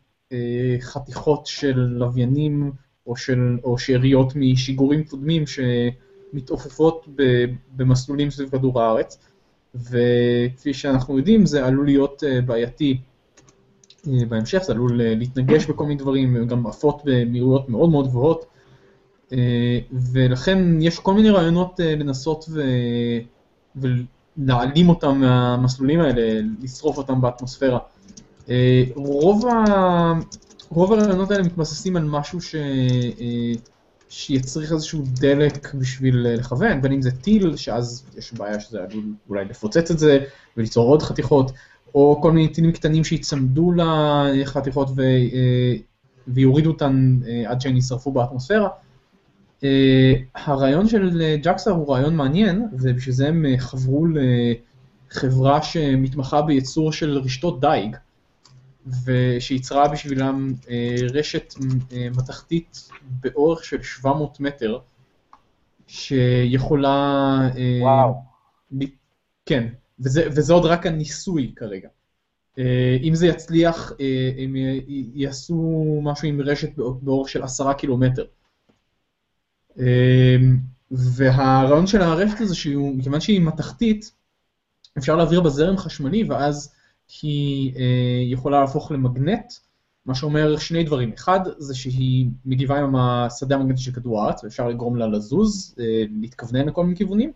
חתיכות של לוויינים או, של, או שאריות משיגורים קודמים שמתעופפות במסלולים סביב כדור הארץ, וכפי שאנחנו יודעים זה עלול להיות בעייתי בהמשך, זה עלול להתנגש בכל מיני דברים, גם עפות במהירויות מאוד מאוד גבוהות, ולכן יש כל מיני רעיונות לנסות ו... ולהעלים אותם מהמסלולים האלה, לשרוף אותם באטמוספירה. רוב, ה... רוב הרעיונות האלה מתבססים על משהו ש... שיצריך איזשהו דלק בשביל לכוון, בין אם זה טיל, שאז יש בעיה שזה עלול אולי לפוצץ את זה וליצור עוד חתיכות, או כל מיני טילים קטנים שיצמדו לחתיכות ו... ויורידו אותן עד שהן יישרפו באטמוספירה. הרעיון של ג'קסה הוא רעיון מעניין, ובשביל זה הם חברו לחברה שמתמחה בייצור של רשתות דייג. ושייצרה בשבילם אה, רשת אה, מתכתית באורך של 700 מטר, שיכולה... אה, וואו. ב... כן, וזה, וזה עוד רק הניסוי כרגע. אם זה יצליח, הם יעשו משהו עם רשת באורך של עשרה קילומטר. והרעיון של הרשת הזה, מכיוון שהיא מתכתית, אפשר להעביר בזרם חשמלי, ואז היא אה, יכולה להפוך למגנט, מה שאומר שני דברים. אחד, זה שהיא מגיבה עם השדה המגנטי של כדור הארץ, ואפשר לגרום לה לזוז, אה, להתכוונן לכל מיני כיוונים.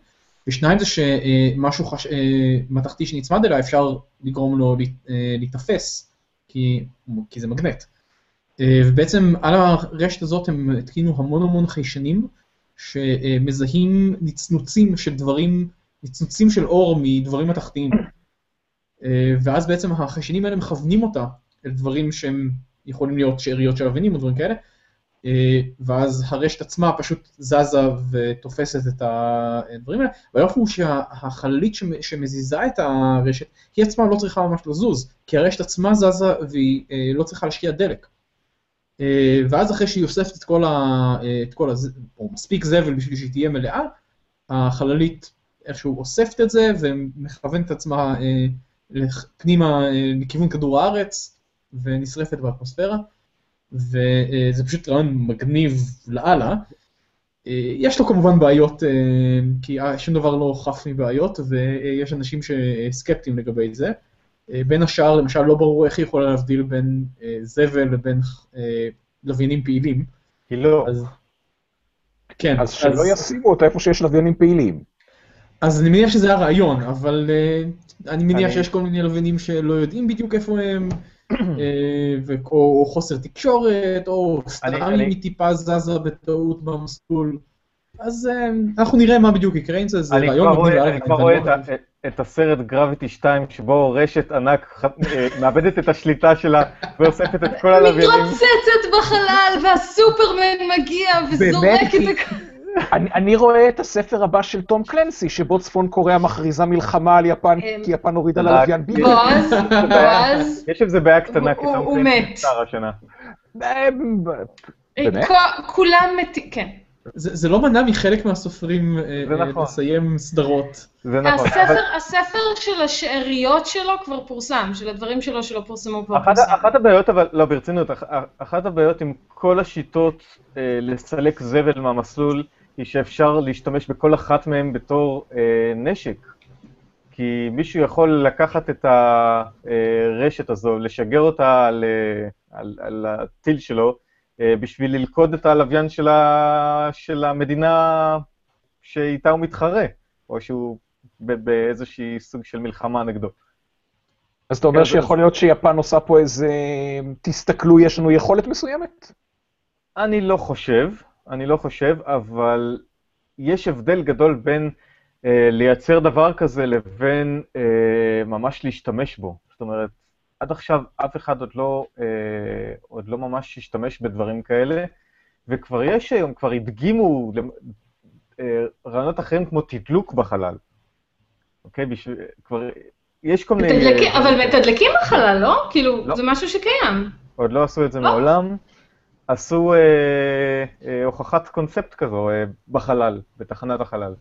ושניים זה שמשהו חש... אה, מתכתי שנצמד אליה, אפשר לגרום לו להיתפס, כי, כי זה מגנט. ובעצם על הרשת הזאת הם התקינו המון המון חיישנים, שמזהים נצנוצים של דברים, נצנוצים של אור מדברים מתכתיים. אה, ואז בעצם החיישנים האלה מכוונים אותה אל דברים שהם יכולים להיות שאריות של אבנים או דברים כאלה, אה, ואז הרשת עצמה פשוט זזה ותופסת את הדברים האלה, והיופי הוא שהחללית שמזיזה את הרשת, היא עצמה לא צריכה ממש לזוז, כי הרשת עצמה זזה והיא אה, לא צריכה להשקיע דלק. ואז אחרי שהיא אוספת את כל ה... את כל הז... או מספיק זבל בשביל שהיא תהיה מלאה, החללית איכשהו אוספת את זה ומכוונת את עצמה פנימה לכיוון כדור הארץ ונשרפת באטמוספירה, וזה פשוט רעיון מגניב לאללה. יש לו כמובן בעיות, כי שום דבר לא חף מבעיות, ויש אנשים שסקפטיים לגבי זה. בין השאר, למשל, לא ברור איך היא יכולה להבדיל בין זבל לבין לוויינים פעילים. היא לא. אז, כן. אז שלא אז... ישימו אותה איפה שיש לוויינים פעילים. אז אני מניח שזה הרעיון, אבל uh, אני מניח אני... שיש כל מיני לוויינים שלא יודעים בדיוק איפה הם, *clears throat* uh, או, או חוסר תקשורת, או סטרלים אני... היא טיפה זזה בטעות במסלול. אז uh, אנחנו נראה מה בדיוק יקרה עם זה, זה רעיון מגניב. אני כבר רואה את, את הסרט גרביטי 2, שבו רשת ענק מאבדת את השליטה שלה ואוספת את כל *laughs* הלוויינים. מתרוצצת בחלל, והסופרמן מגיע וזורק את זה. אני, אני רואה את הספר הבא של תום קלנסי, שבו צפון קוריאה מכריזה מלחמה על יפן, אמ, כי יפן הורידה ללוויין ביבי. *laughs* בועז, בועז. יש איזה בעיה קטנה, כי תום קלנסי נפטר השנה. אמ, באמת? כולם מתים, כן. זה, זה לא מנע מחלק מהסופרים אה, נכון. לסיים סדרות. זה נכון. הספר, אבל... הספר של השאריות שלו כבר פורסם, של הדברים שלו שלא פורסמו כבר אחת, פורסם. אחת הבעיות, אבל, לא ברצינות, אחת הבעיות עם כל השיטות אה, לסלק זבל מהמסלול, היא שאפשר להשתמש בכל אחת מהן בתור אה, נשק. כי מישהו יכול לקחת את הרשת הזו, לשגר אותה על, על, על הטיל שלו, אה, בשביל ללכוד את הלוויין של, ה, של המדינה שאיתה הוא מתחרה, או שהוא באיזושהי סוג של מלחמה נגדו. אז אתה אומר כן, שיכול להיות שיפן עושה פה איזה, תסתכלו, יש לנו יכולת מסוימת? אני לא חושב. אני לא חושב, אבל יש הבדל גדול בין אה, לייצר דבר כזה לבין אה, ממש להשתמש בו. זאת אומרת, עד עכשיו אף אחד עוד לא, אה, עוד לא ממש השתמש בדברים כאלה, וכבר יש היום, כבר הדגימו אה, רעיונות אחרים כמו תדלוק בחלל. אוקיי? בשביל, כבר יש כל מיני... מתדלקים, אבל מתדלקים בחלל, לא? כאילו, לא. זה משהו שקיים. עוד לא עשו את זה לא? מעולם. עשו אה, אה, הוכחת קונספט כזו אה, בחלל, בתחנת החלל.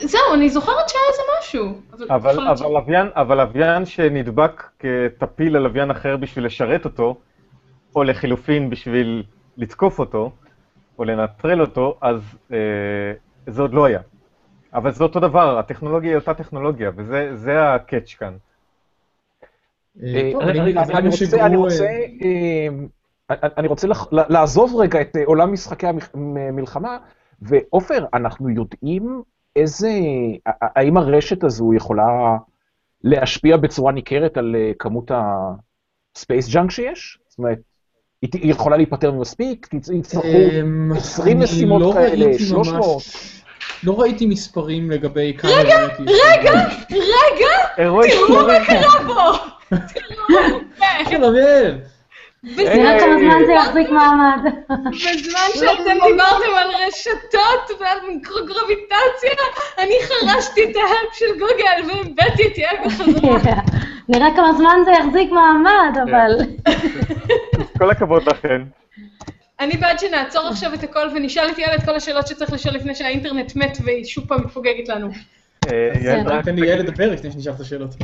זהו, אני זוכרת שהיה איזה משהו. אבל, אבל, אבל, לוויין, אבל לוויין שנדבק כטפיל ללוויין אחר בשביל לשרת אותו, או לחילופין בשביל לתקוף אותו, או לנטרל אותו, אז אה, זה עוד לא היה. אבל זה אותו דבר, הטכנולוגיה היא אותה טכנולוגיה, וזה הקאץ' כאן. אני רוצה לעזוב רגע את עולם משחקי המלחמה, ועופר, אנחנו יודעים איזה, האם הרשת הזו יכולה להשפיע בצורה ניכרת על אה, כמות ה space junk שיש? זאת אומרת, היא יכולה להיפטר ממספיק? יצטרכו 20 אמ, משימות לא כאלה, 300? לא ראיתי מספרים לגבי כמה... רגע, רגע, רגע, תראו מה קרה פה! תראו, נראה כמה זמן זה יחזיק מעמד. בזמן שאתם דיברתם על רשתות ועל מיקרוגרביטציה, אני חרשתי את ההלפ של גוגל והבאתי את יעל בחזרה. *laughs* נראה כמה זמן זה יחזיק מעמד, אבל... *laughs* כל הכבוד לכן. אני בעד שנעצור עכשיו את הכל ונשאל את יעל את כל השאלות שצריך לשאול לפני שהאינטרנט מת והיא שוב פעם מתפוגגת לנו. אה, תן לי יעל לדבר לפני שנשאל את השאלות. *laughs*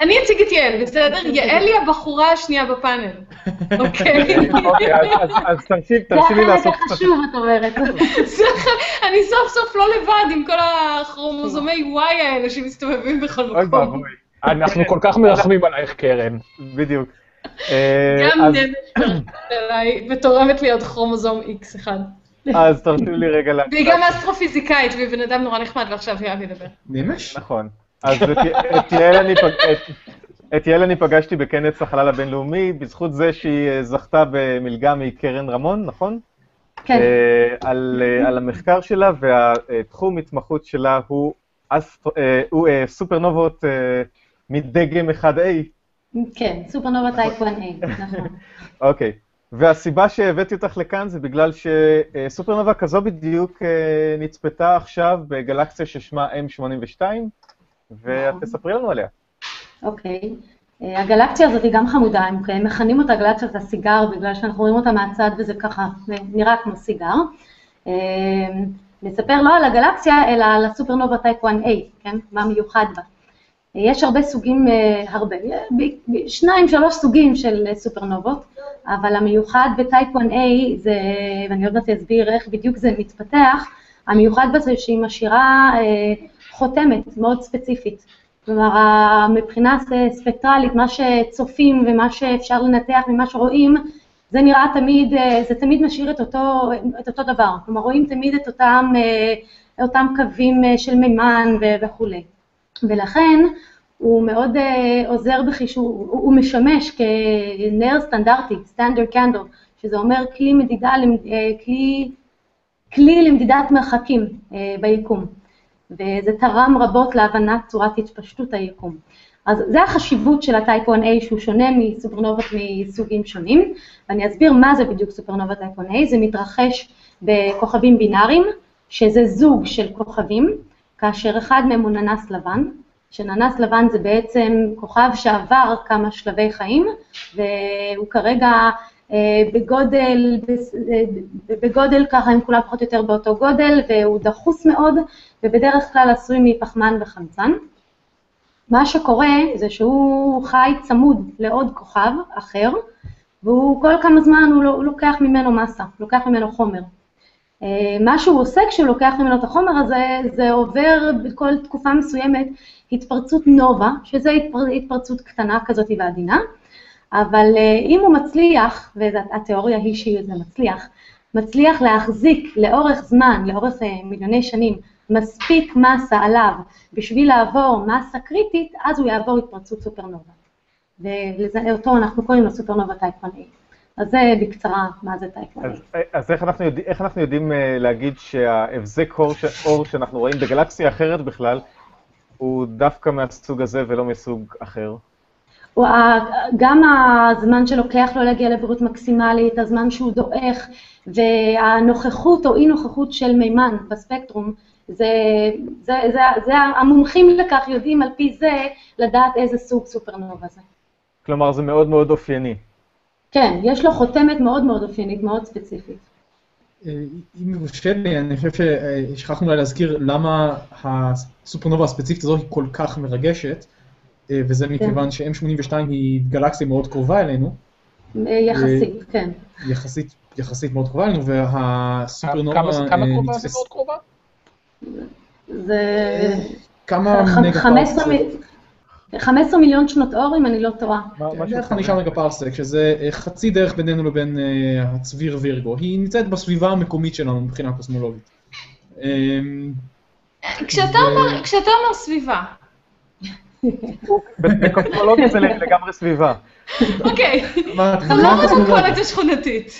אני אציג את יעל, בסדר? *laughs* יעל היא הבחורה השנייה בפאנל, *laughs* אוקיי? אוקיי אז תרשי לי לעשות קצת... זה חשוב, את אומרת. *laughs* אני סוף סוף לא לבד עם כל הכרומוזומי Y האלה שמסתובבים בכל מקום. אנחנו כל כך מרחמים עלייך, קרן. בדיוק. גם אה, נמת אליי, ותורמת לי עוד כרומוזום X1. אז תרשי לי רגע להגיד. והיא גם אסטרופיזיקאית, והיא בן אדם נורא נחמד, ועכשיו יואב ידבר. נמש? נכון. אז את יעל אני פגשתי בכנס החלל הבינלאומי, בזכות זה שהיא אה, זכתה במלגה מקרן רמון, נכון? כן. אה, על, על המחקר שלה, והתחום התמחות שלה הוא, הוא סופרנובות מדגם 1A. כן, סופרנובה טייפ 1A, *laughs* נכון. אוקיי, והסיבה שהבאתי אותך לכאן זה בגלל שסופרנובה כזו בדיוק אה, נצפתה עכשיו בגלקסיה ששמה M82, ואת. תספרי לנו עליה. אוקיי. אה, הגלקסיה הזאת היא גם חמודה, הם מכנים אותה גלקסיית הסיגר בגלל שאנחנו רואים אותה מהצד וזה ככה נראה כמו סיגר. אה, נספר לא על הגלקסיה, אלא על הסופרנובה type 1A, כן? מה מיוחד בה. יש הרבה סוגים, אה, הרבה, שניים, שלוש סוגים של סופרנובות, אבל המיוחד ב type 1A זה, ואני עוד מעט אסביר איך בדיוק זה מתפתח, המיוחד בזה שהיא משאירה אה, חותמת מאוד ספציפית. כלומר, מבחינה ספקטרלית, מה שצופים ומה שאפשר לנתח ממה שרואים, זה נראה תמיד, אה, זה תמיד משאיר את אותו, את אותו דבר. כלומר, רואים תמיד את אותם, אותם קווים של מימן וכולי. ולכן הוא מאוד עוזר בחישוב, הוא, משמש כנר סטנדרטי, סטנדרט קנדל, שזה אומר כלי מדידה, אה, כלי, כלי למדידת מרחקים ביקום, וזה תרם רבות להבנת צורת התפשטות היקום. אז זה החשיבות של ה type 1A שהוא שונה מסופרנובות מסוגים שונים, ואני אסביר מה זה בדיוק סופרנובה type 1A, זה מתרחש בכוכבים בינאריים, שזה זוג של כוכבים, כאשר אחד מהם הוא ננס לבן, שננס לבן זה בעצם כוכב שעבר כמה שלבי חיים, והוא כרגע בגודל, אה, בגודל ככה הם כולם פחות או יותר באותו גודל, והוא דחוס מאוד, ובדרך כלל עשוי מפחמן וחמצן. מה שקורה זה שהוא חי צמוד לעוד כוכב אחר, והוא כל כמה זמן הוא, לא, לוקח ממנו מסה, לוקח ממנו חומר. אה, מה שהוא עושה כשהוא לוקח ממנו את החומר הזה, זה עובר בכל תקופה מסוימת התפרצות נובה, שזה התפר, התפרצות קטנה כזאת ועדינה, אבל אה, אם הוא מצליח, והתיאוריה היא שזה מצליח, מצליח להחזיק לאורך זמן, לאורך אה, מיליוני שנים, מספיק מסה עליו בשביל לעבור מסה קריטית, אז הוא יעבור התפרצות סופרנובה. ואותו אנחנו קוראים לו סופרנובה type 1A. אז זה בקצרה מה זה type 1A. אז, אז איך, אנחנו יודע, איך אנחנו יודעים להגיד שההבזק אור, אור שאנחנו רואים בגלקסיה אחרת בכלל, הוא דווקא מהסוג הזה ולא מסוג אחר? גם הזמן שלוקח לו להגיע לבריאות מקסימלית, הזמן שהוא דועך, והנוכחות או אי נוכחות של מימן בספקטרום, זה, זה, זה, זה המומחים לכך יודעים על פי זה לדעת איזה סוג סופרנובה זה. כלומר, זה מאוד מאוד אופייני. כן, יש לו חותמת מאוד מאוד אופיינית, מאוד ספציפית. אה, אם יורשה לי, אני חושב ששכחנו אולי להזכיר למה הסופרנובה הספציפית הזו היא כל כך מרגשת. וזה כן. מכיוון ש-M82 היא גלקסיה מאוד קרובה אלינו. יחסית, כן. יחסית, יחסית מאוד קרובה אלינו, והסופרנובה נתפס... כמה קרובה זה מאוד קרובה? זה... כמה מגה פרסק? 15 מיליון שנות אור, אם אני לא טועה. בערך חמישה מגה פרסק, שזה חצי דרך בינינו לבין הצביר וירגו. היא נמצאת בסביבה המקומית שלנו מבחינה קוסמולוגית. כשאתה אומר סביבה. בקוסמולוגיה זה לגמרי סביבה. אוקיי, לא במכולת השכונתית.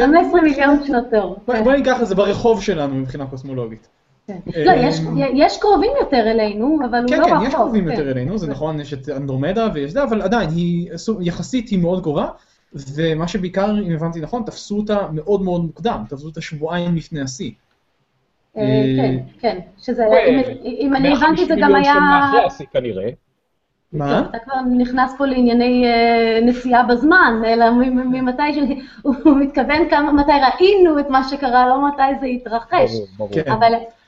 15 מיליון שנות אור. בואי ניקח את זה ברחוב שלנו מבחינה קוסמולוגית. לא, יש קרובים יותר אלינו, אבל הוא לא רחוק. כן, כן, יש קרובים יותר אלינו, זה נכון, יש את אנדרומדה ויש זה, אבל עדיין, יחסית היא מאוד קרובה, ומה שבעיקר, אם הבנתי נכון, תפסו אותה מאוד מאוד מוקדם, תפסו אותה שבועיים לפני השיא. כן, כן, שזה, אם אני הבנתי, זה גם היה... 150 מיליון שנה אחרי השיא כנראה. מה? אתה כבר נכנס פה לענייני נסיעה בזמן, אלא ממתי, *laughs* הוא מתכוון מתי ראינו את מה שקרה, לא מתי זה התרחש.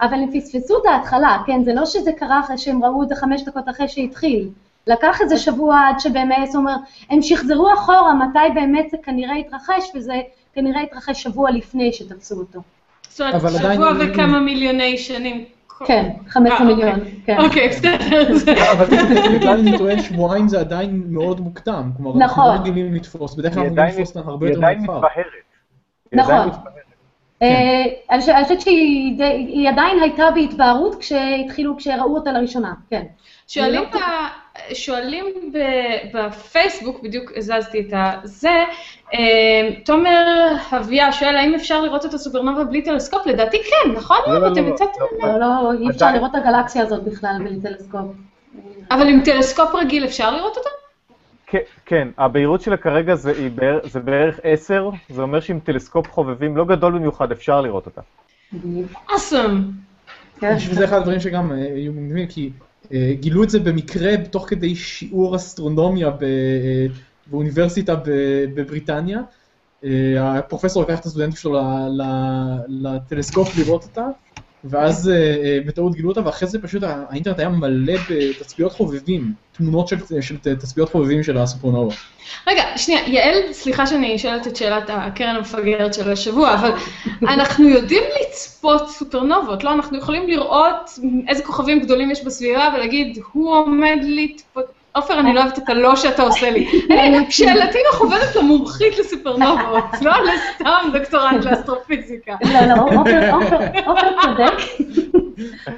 אבל הם פספסו את ההתחלה, כן? זה לא שזה קרה אחרי שהם ראו את זה חמש דקות אחרי שהתחיל. לקח איזה שבוע עד שבאמת, זאת אומרת, הם שחזרו אחורה מתי באמת זה כנראה התרחש, וזה כנראה התרחש שבוע לפני שתפסו אותו. זאת אומרת, שבוע וכמה מיליוני שנים. כן, 15 מיליון, כן. אוקיי, בסדר. *laughs* אבל בגלל אני טוען שבועיים זה עדיין מאוד מוקדם. כלומר, אנחנו לא רגילים לתפוס, בדרך כלל אנחנו לתפוס אותם הרבה יותר מאוחר. היא עדיין מתבהרת. נכון. אני חושבת שהיא עדיין הייתה בהתבהרות כשהתחילו, כשראו אותה לראשונה, כן. שואלים בפייסבוק, בדיוק הזזתי את הזה, תומר אביה שואל, האם אפשר לראות את הסופרנובה בלי טלסקופ? לדעתי כן, נכון? אתם יצאתם... לא, לא, אי אפשר לראות את הגלקסיה הזאת בכלל בלי טלסקופ. אבל עם טלסקופ רגיל אפשר לראות אותה? כן, הבהירות שלה כרגע זה בערך 10, זה אומר שעם טלסקופ חובבים לא גדול במיוחד אפשר לראות אותה. awesome. וזה אחד הדברים שגם היו מגניבים, כי גילו את זה במקרה תוך כדי שיעור אסטרונומיה באוניברסיטה בבריטניה. הפרופסור לקח את הסטודנטים שלו לטלסקופ לראות אותה, ואז בטעות גילו אותה, ואחרי זה פשוט האינטרנט היה מלא בתצפיות חובבים, תמונות של תצפיות חובבים של הסופרנובה. רגע, שנייה, יעל, סליחה שאני שואלת את שאלת הקרן המפגרת של השבוע, אבל אנחנו יודעים לצפות סופרנובות, לא? אנחנו יכולים לראות איזה כוכבים גדולים יש בסביבה ולהגיד, הוא עומד לצפות... עופר, אני לא אוהבת את הלא שאתה עושה לי. שאלתי מכוונת למומחית לסופרנובות, לא לסתם דוקטורנט לאסטרופיזיקה. לא, לא, עופר צודק.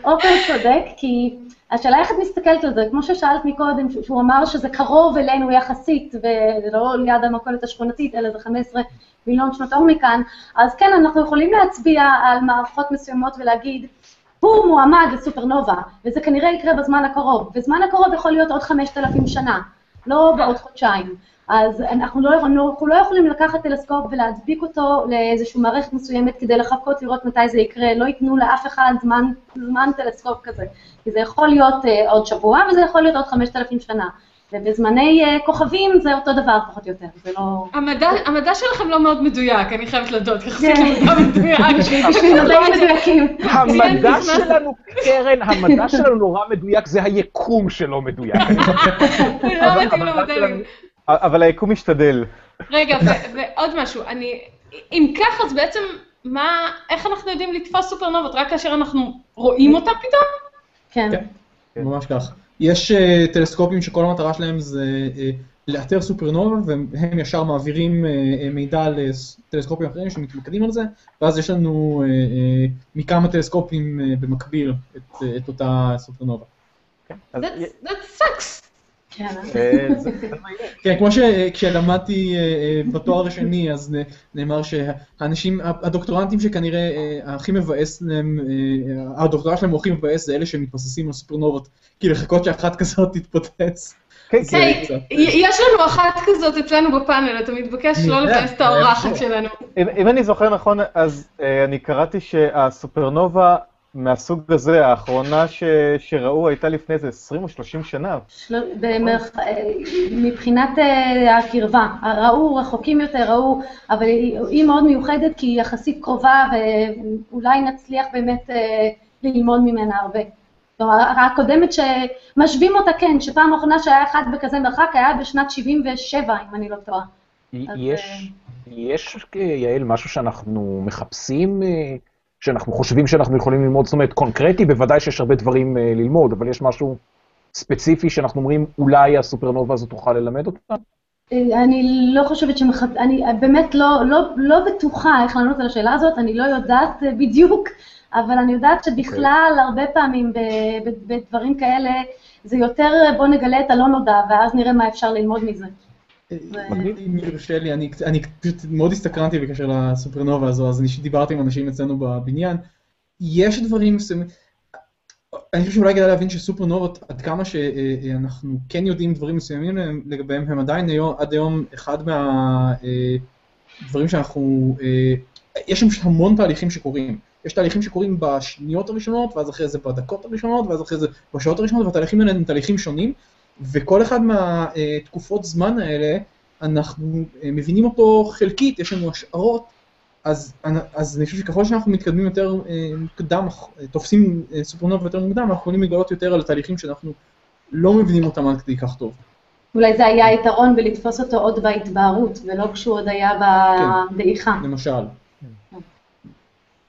עופר צודק, כי השאלה איך את מסתכלת על זה, כמו ששאלת מקודם, שהוא אמר שזה קרוב אלינו יחסית, ולא ליד המכולת השכונתית, אלא זה 15 מיליון שנות אור מכאן, אז כן, אנחנו יכולים להצביע על מערכות מסוימות ולהגיד, הוא מועמד לסופרנובה, וזה כנראה יקרה בזמן הקרוב, וזמן הקרוב יכול להיות עוד 5,000 שנה, לא בעוד חודשיים. אז אנחנו לא, אנחנו לא יכולים לקחת טלסקופ ולהדביק אותו לאיזושהי מערכת מסוימת כדי לחכות לראות מתי זה יקרה, לא ייתנו לאף אחד זמן, זמן טלסקופ כזה. כי זה יכול להיות uh, עוד שבוע וזה יכול להיות עוד 5,000 שנה. ובזמני uh, כוכבים זה אותו דבר פחות או יותר, זה לא... המדע, המדע שלכם לא מאוד מדויק, אני חייבת להודות, יחסית למדע מדויק. *laughs* בשביל מדעים *laughs* מדויקים. המדע שלנו, קרן, המדע *laughs* שלנו נורא מדויק, זה היקום שלא מדויק. לא מתאים למדעים. אבל היקום משתדל. רגע, ועוד משהו, אני... אם כך, אז בעצם, מה, איך אנחנו יודעים לתפוס סופרנובות? רק כאשר אנחנו רואים אותה פתאום? כן. כן, ממש כך. יש טלסקופים שכל המטרה שלהם זה לאתר סופרנובה, והם ישר מעבירים מידע לטלסקופים אחרים שמתמקדים על זה, ואז יש לנו מכמה טלסקופים במקביל את אותה סופרנובה. That sucks. כן, כמו שכשלמדתי בתואר השני, אז נאמר שהאנשים, הדוקטורנטים שכנראה הכי מבאס להם, הדוקטורט שלהם הוא הכי מבאס, זה אלה שמתבססים על סופרנובות, כי לחכות שאחת כזאת תתפוצץ. יש לנו אחת כזאת אצלנו בפאנל, אתה מתבקש לא לבאס את האורחת שלנו. אם אני זוכר נכון, אז אני קראתי שהסופרנובה מהסוג הזה, האחרונה ש... שראו הייתה לפני איזה 20 או 30 שנה. של... במרח... מבחינת הקרבה, ראו רחוקים יותר, ראו, אבל היא מאוד מיוחדת כי היא יחסית קרובה ואולי נצליח באמת ללמוד ממנה הרבה. כלומר, הקודמת שמשווים אותה, כן, שפעם האחרונה שהיה אחד בכזה מרחק היה בשנת 77, אם אני לא טועה. יש, יש, יעל, משהו שאנחנו מחפשים, שאנחנו חושבים שאנחנו יכולים ללמוד, זאת אומרת, קונקרטי, בוודאי שיש הרבה דברים ללמוד, אבל יש משהו ספציפי שאנחנו אומרים, אולי הסופרנובה הזאת תוכל ללמד אותנו? אני לא חושבת שמח... אני באמת לא, לא, לא בטוחה איך לענות על השאלה הזאת, אני לא יודעת בדיוק, אבל אני יודעת שבכלל, okay. הרבה פעמים בדברים כאלה, זה יותר בוא נגלה את הלא נודע, ואז נראה מה אפשר ללמוד מזה. אם יורשה לי, אני פשוט מאוד הסתקרנתי בקשר לסופרנובה הזו, אז אני דיברתי עם אנשים אצלנו בבניין. יש דברים מסוימים, אני חושב שאולי כדאי להבין שסופרנובות, עד כמה שאנחנו כן יודעים דברים מסוימים לגביהם, הם עדיין עד היום אחד מהדברים שאנחנו, יש שם המון תהליכים שקורים. יש תהליכים שקורים בשניות הראשונות, ואז אחרי זה בדקות הראשונות, ואז אחרי זה בשעות הראשונות, והתהליכים האלה הם תהליכים שונים, וכל אחד מהתקופות זמן האלה, אנחנו מבינים אותו חלקית, יש לנו השערות אז, אז אני חושב שככל שאנחנו מתקדמים יותר אה, מוקדם, תופסים אה, סופרנובה יותר מוקדם, אנחנו יכולים לגלות יותר על התהליכים שאנחנו לא מבינים אותם עד כדי כך טוב. אולי זה היה היתרון בלתפוס אותו עוד בהתבהרות, ולא כשהוא עוד היה בדעיכה. כן, למשל.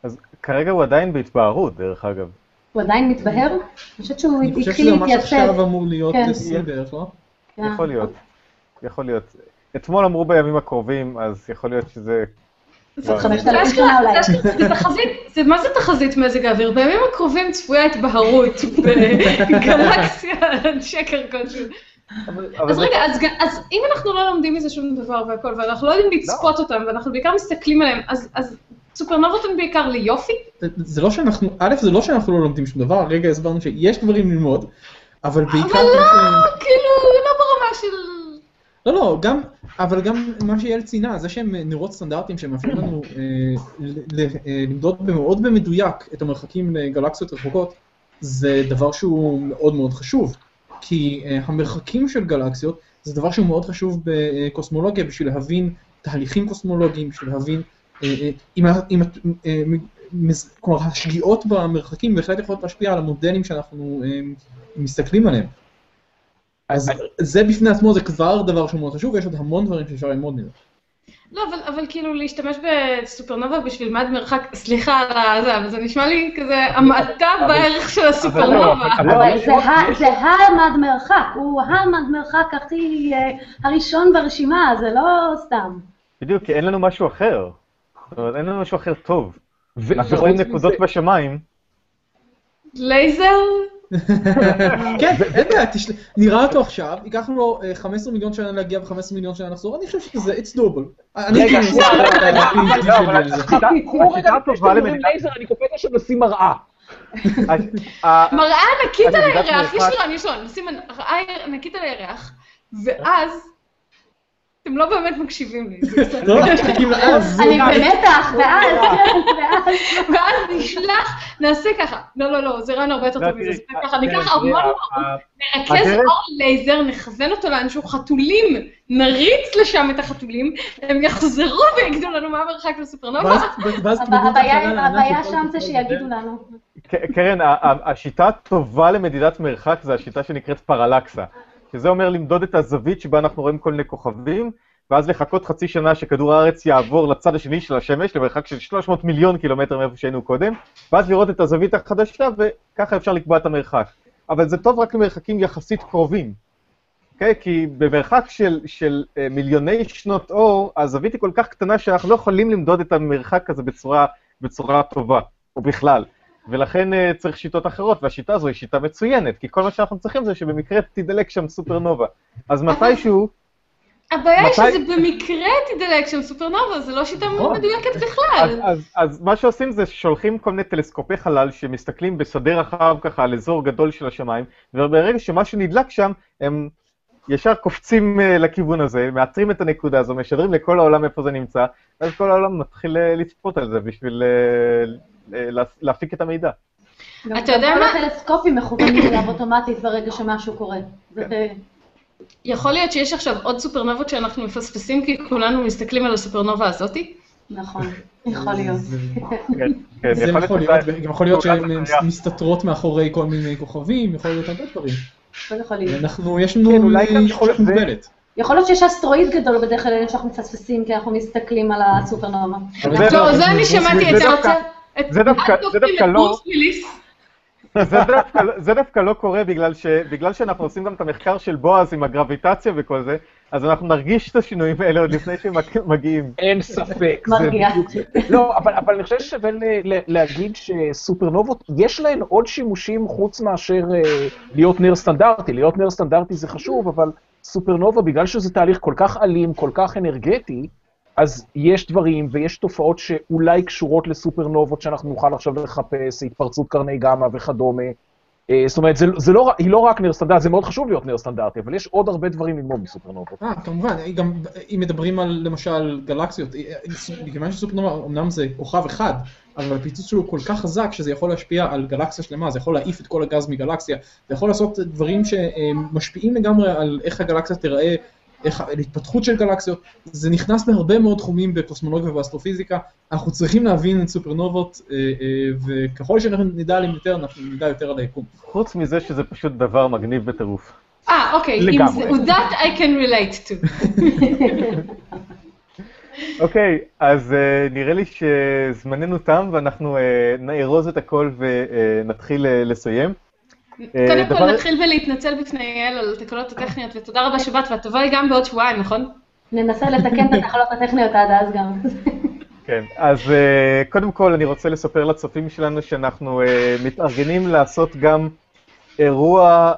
אז כרגע הוא עדיין בהתבהרות, דרך אגב. הוא עדיין מתבהר? אני חושבת שהוא התחיל להתייצב. אני חושב שזה ממש עכשיו אמור להיות שיא בערך, לא? יכול להיות, יכול להיות. אתמול אמרו בימים הקרובים, אז יכול להיות שזה זה זה מה זה תחזית מזג האוויר? בימים הקרובים צפויה התבהרות בגלקסיה שקר כלשהו. אז רגע, אז אם אנחנו לא לומדים מזה שום דבר והכל, ואנחנו לא יודעים לצפות אותם, ואנחנו בעיקר מסתכלים עליהם, אז סופרנובות הן בעיקר ליופי? זה לא שאנחנו, א', זה לא שאנחנו לא לומדים שום דבר, הרגע הסברנו שיש דברים ללמוד, אבל בעיקר... אבל לא, כאילו, לא ברמה של... לא, לא, גם, אבל גם מה שיעל ציינה, זה שהם נרות סטנדרטיים שמאפשרים לנו אה, אה, למדוד מאוד במדויק את המרחקים לגלקסיות רחוקות, זה דבר שהוא מאוד מאוד חשוב. כי אה, המרחקים של גלקסיות זה דבר שהוא מאוד חשוב בקוסמולוגיה בשביל להבין תהליכים קוסמולוגיים, בשביל להבין, אם, אם, כלומר השגיאות במרחקים בהחלט יכולות להשפיע על המודלים שאנחנו מסתכלים עליהם. אז זה בפני עצמו זה כבר דבר שהוא מאוד חשוב, ויש עוד המון דברים שאפשר ללמוד מזה. לא, אבל, אבל כאילו להשתמש בסופרנובה בשביל מד מרחק, סליחה על זה, אבל זה נשמע לי כזה המעטה בערך של הסופרנובה. זה המד מרחק, הוא המד מרחק הכי הראשון ברשימה, זה לא סתם. בדיוק, כי אין לנו משהו אחר. אין לנו משהו אחר טוב. אנחנו רואים נקודות בשמיים. לייזר? *laughs* כן, אין בעיה, נראה אותו עכשיו, ייקח לנו 15 מיליון שנה להגיע ו-15 מיליון שנה לחזור, אני חושב שזה, it's doable. רגע, שנייה, קחו רגע, אני קופץ עכשיו לשים מראה. *laughs* מראה ענקית על הירח, יש לנו, יש לנו, נשים מראה ענקית על הירח, ואז אתם לא באמת מקשיבים לי. *laughs* לא, לאז. אני במתח, ואז, ואז. ואז נשלח, נעשה ככה. לא, לא, לא, זה רעיון הרבה יותר טוב מזה. זה ככה, ניקח המון, נרכז אור לייזר, נכוון אותו לאנשהו חתולים, נריץ לשם את החתולים, הם יחזרו ויגידו לנו מה המרחק לסופרנובה. הבעיה שם זה שיגידו לנו. קרן, השיטה הטובה למדידת מרחק זה השיטה שנקראת פרלקסה. שזה אומר למדוד את הזווית שבה אנחנו רואים כל מיני כוכבים, ואז לחכות חצי שנה שכדור הארץ יעבור לצד השני של השמש, למרחק של 300 מיליון קילומטר מאיפה שהיינו קודם, ואז לראות את הזווית החדשה, וככה אפשר לקבוע את המרחק. אבל זה טוב רק למרחקים יחסית קרובים, אוקיי? Okay? כי במרחק של, של uh, מיליוני שנות אור, הזווית היא כל כך קטנה שאנחנו לא יכולים למדוד את המרחק הזה בצורה, בצורה טובה, או בכלל. ולכן uh, צריך שיטות אחרות, והשיטה הזו היא שיטה מצוינת, כי כל מה שאנחנו צריכים זה שבמקרה תדלק שם סופרנובה. אז מתישהו... הבעיה היא שזה במקרה תדלק שם סופרנובה, זו לא שיטה נכון. מדויקת בכלל. אז מה שעושים זה שולחים כל מיני טלסקופי חלל שמסתכלים בשדה רחב ככה על אזור גדול של השמיים, וברגע שמשהו נדלק שם, הם ישר קופצים אה, לכיוון הזה, מאתרים את הנקודה הזו, משדרים לכל העולם איפה זה נמצא, ואז כל העולם מתחיל אה, לצפות על זה בשביל להפיק את המידע. אתה יודע מה? כל הטלסקופים מכוונים אליו אוטומטית ברגע שמשהו קורה. יכול להיות שיש עכשיו עוד סופרנובות שאנחנו מפספסים כי כולנו מסתכלים על הסופרנובה הזאתי? נכון, יכול להיות. כן, כן, זה יכול להיות גם יכול להיות שהן. מסתתרות מאחורי כל מיני כוכבים, יכול להיות הרבה דברים. הכל יכול להיות. אנחנו, יש לנו כן, אולי גם יכול יכולת זה- מוגבלת. יכול להיות שיש אסטרואיד גדול בדרך כלל שאנחנו מפספסים כי אנחנו מסתכלים על הסופרנומה. זה- לא, זה אני שמעתי, זה רוצה... את- זה דווקא- זה דווקא לא. זה דווקא, זה דווקא לא קורה בגלל, ש, בגלל שאנחנו עושים גם את המחקר של בועז עם הגרביטציה וכל זה, אז אנחנו נרגיש את השינויים האלה עוד לפני שהם מג- מגיעים. אין ספק. זה מרגיע. לא, אבל, אבל אני חושב ששווה ל- ל- להגיד שסופרנובות, יש להן עוד שימושים חוץ מאשר אה, להיות נר סטנדרטי. להיות נר סטנדרטי זה חשוב, אבל סופרנובה, בגלל שזה תהליך כל כך אלים, כל כך אנרגטי, אז יש דברים ויש תופעות שאולי קשורות לסופרנובות שאנחנו נוכל עכשיו לחפש, התפרצות קרני גמא וכדומה. אה, זאת אומרת, זה, זה לא, היא לא רק נר סטנדרטי, זה מאוד חשוב להיות נר סטנדרטי, אבל יש עוד הרבה דברים ללמוד מסופרנובות. אה, כמובן, גם אם מדברים על למשל גלקסיות, אה, מכיוון שסופרנובה אמנם זה כוכב אחד, אבל הפיצוץ שלו כל כך חזק שזה יכול להשפיע על גלקסיה שלמה, זה יכול להעיף את כל הגז מגלקסיה, זה יכול לעשות דברים שמשפיעים לגמרי על איך הגלקסיה תיראה, על התפתחות של גלקסיות, זה נכנס להרבה מאוד תחומים בקוסמולוגיה ובאסטרופיזיקה, אנחנו צריכים להבין את סופרנובות, אה, אה, וככל שאנחנו נדע עליהם יותר, אנחנו נדע יותר על היקום. חוץ מזה שזה פשוט דבר מגניב בטירוף. אה, אוקיי, אם לגמרי. זה... That I can relate to. *laughs* אוקיי, אז uh, נראה לי שזמננו תם ואנחנו uh, נארוז את הכל ונתחיל uh, לסיים. אה, קודם כל נתחיל בלהתנצל בפני יעל על התקלות הטכניות, ותודה רבה שבאת, ואת תבואי גם בעוד שבועיים, נכון? ננסה לתקן את התחלות הטכניות עד אז גם. כן, אז uh, קודם כל אני רוצה לספר לצופים שלנו שאנחנו uh, מתארגנים לעשות גם אירוע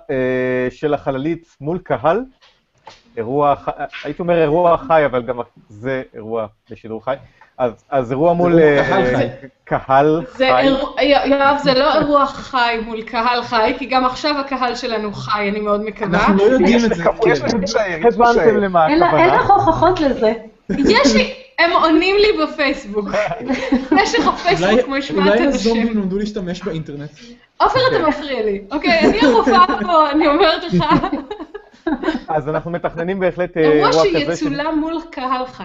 של החללית מול קהל. אירוע, הייתי אומר אירוע חי, אבל גם זה אירוע בשידור חי. אז, אז אירוע מול אירוע אה, קהל חי. אירוע, יואב, זה לא אירוע חי מול קהל חי, כי גם עכשיו הקהל שלנו חי, אני מאוד מקווה. אנחנו לא יודעים את זה. יש כן. הבנתם למה לה- אין הכוונה? לך הוכחות לזה. יש לי, הם עונים לי בפייסבוק. *laughs* יש לך אולי- פייסבוק משמעת אולי אנשים. הזומבים למדו להשתמש באינטרנט. עופר, אתה מפריע לי. אוקיי, אני הרופאה פה, אני אומרת לך. אז אנחנו מתכננים בהחלט אה, אירוע אירוע כזה. שיצולם מול קהל חי.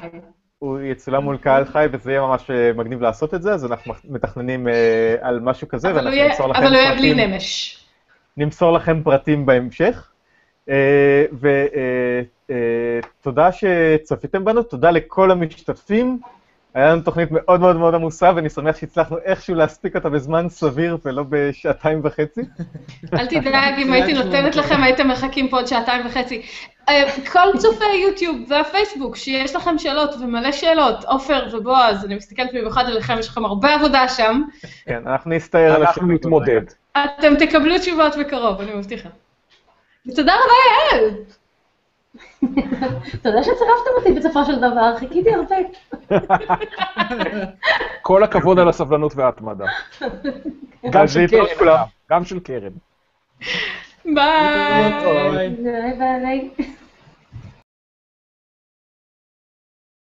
הוא יצולם מול קהל חי וזה יהיה ממש אה, מגניב לעשות את זה, אז אנחנו מתכננים אה, על משהו כזה ואנחנו יהיה- נמסור לכם אבל הוא יהיה בלי פרטים, נמש. נמסור לכם פרטים בהמשך. ותודה שצפיתם בנו, תודה לכל המשתתפים. היה לנו תוכנית מאוד מאוד מאוד עמוסה, ואני שמח שהצלחנו איכשהו להספיק אותה בזמן סביר ולא בשעתיים וחצי. אל תדאג, אם הייתי נותנת. לכם, הייתם מחכים פה עוד שעתיים וחצי. אה, כל צופי יוטיוב והפייסבוק, שיש לכם שאלות ומלא שאלות, עופר ובועז, אני מסתכלת במיוחד עליכם, יש לכם הרבה עבודה שם. כן, אנחנו נסתער על אנחנו השאלות. נתמודד. אתם תקבלו תשובות בקרוב, אני מבטיחה. ותודה רבה, יעל. *laughs* אתה יודע שצירפתם אותי בסופו של דבר, חיכיתי הרבה. *laughs* כל הכבוד על הסבלנות וההתמדה. *laughs* גם של קרן, גם של קרן. ביי. ביי ביי.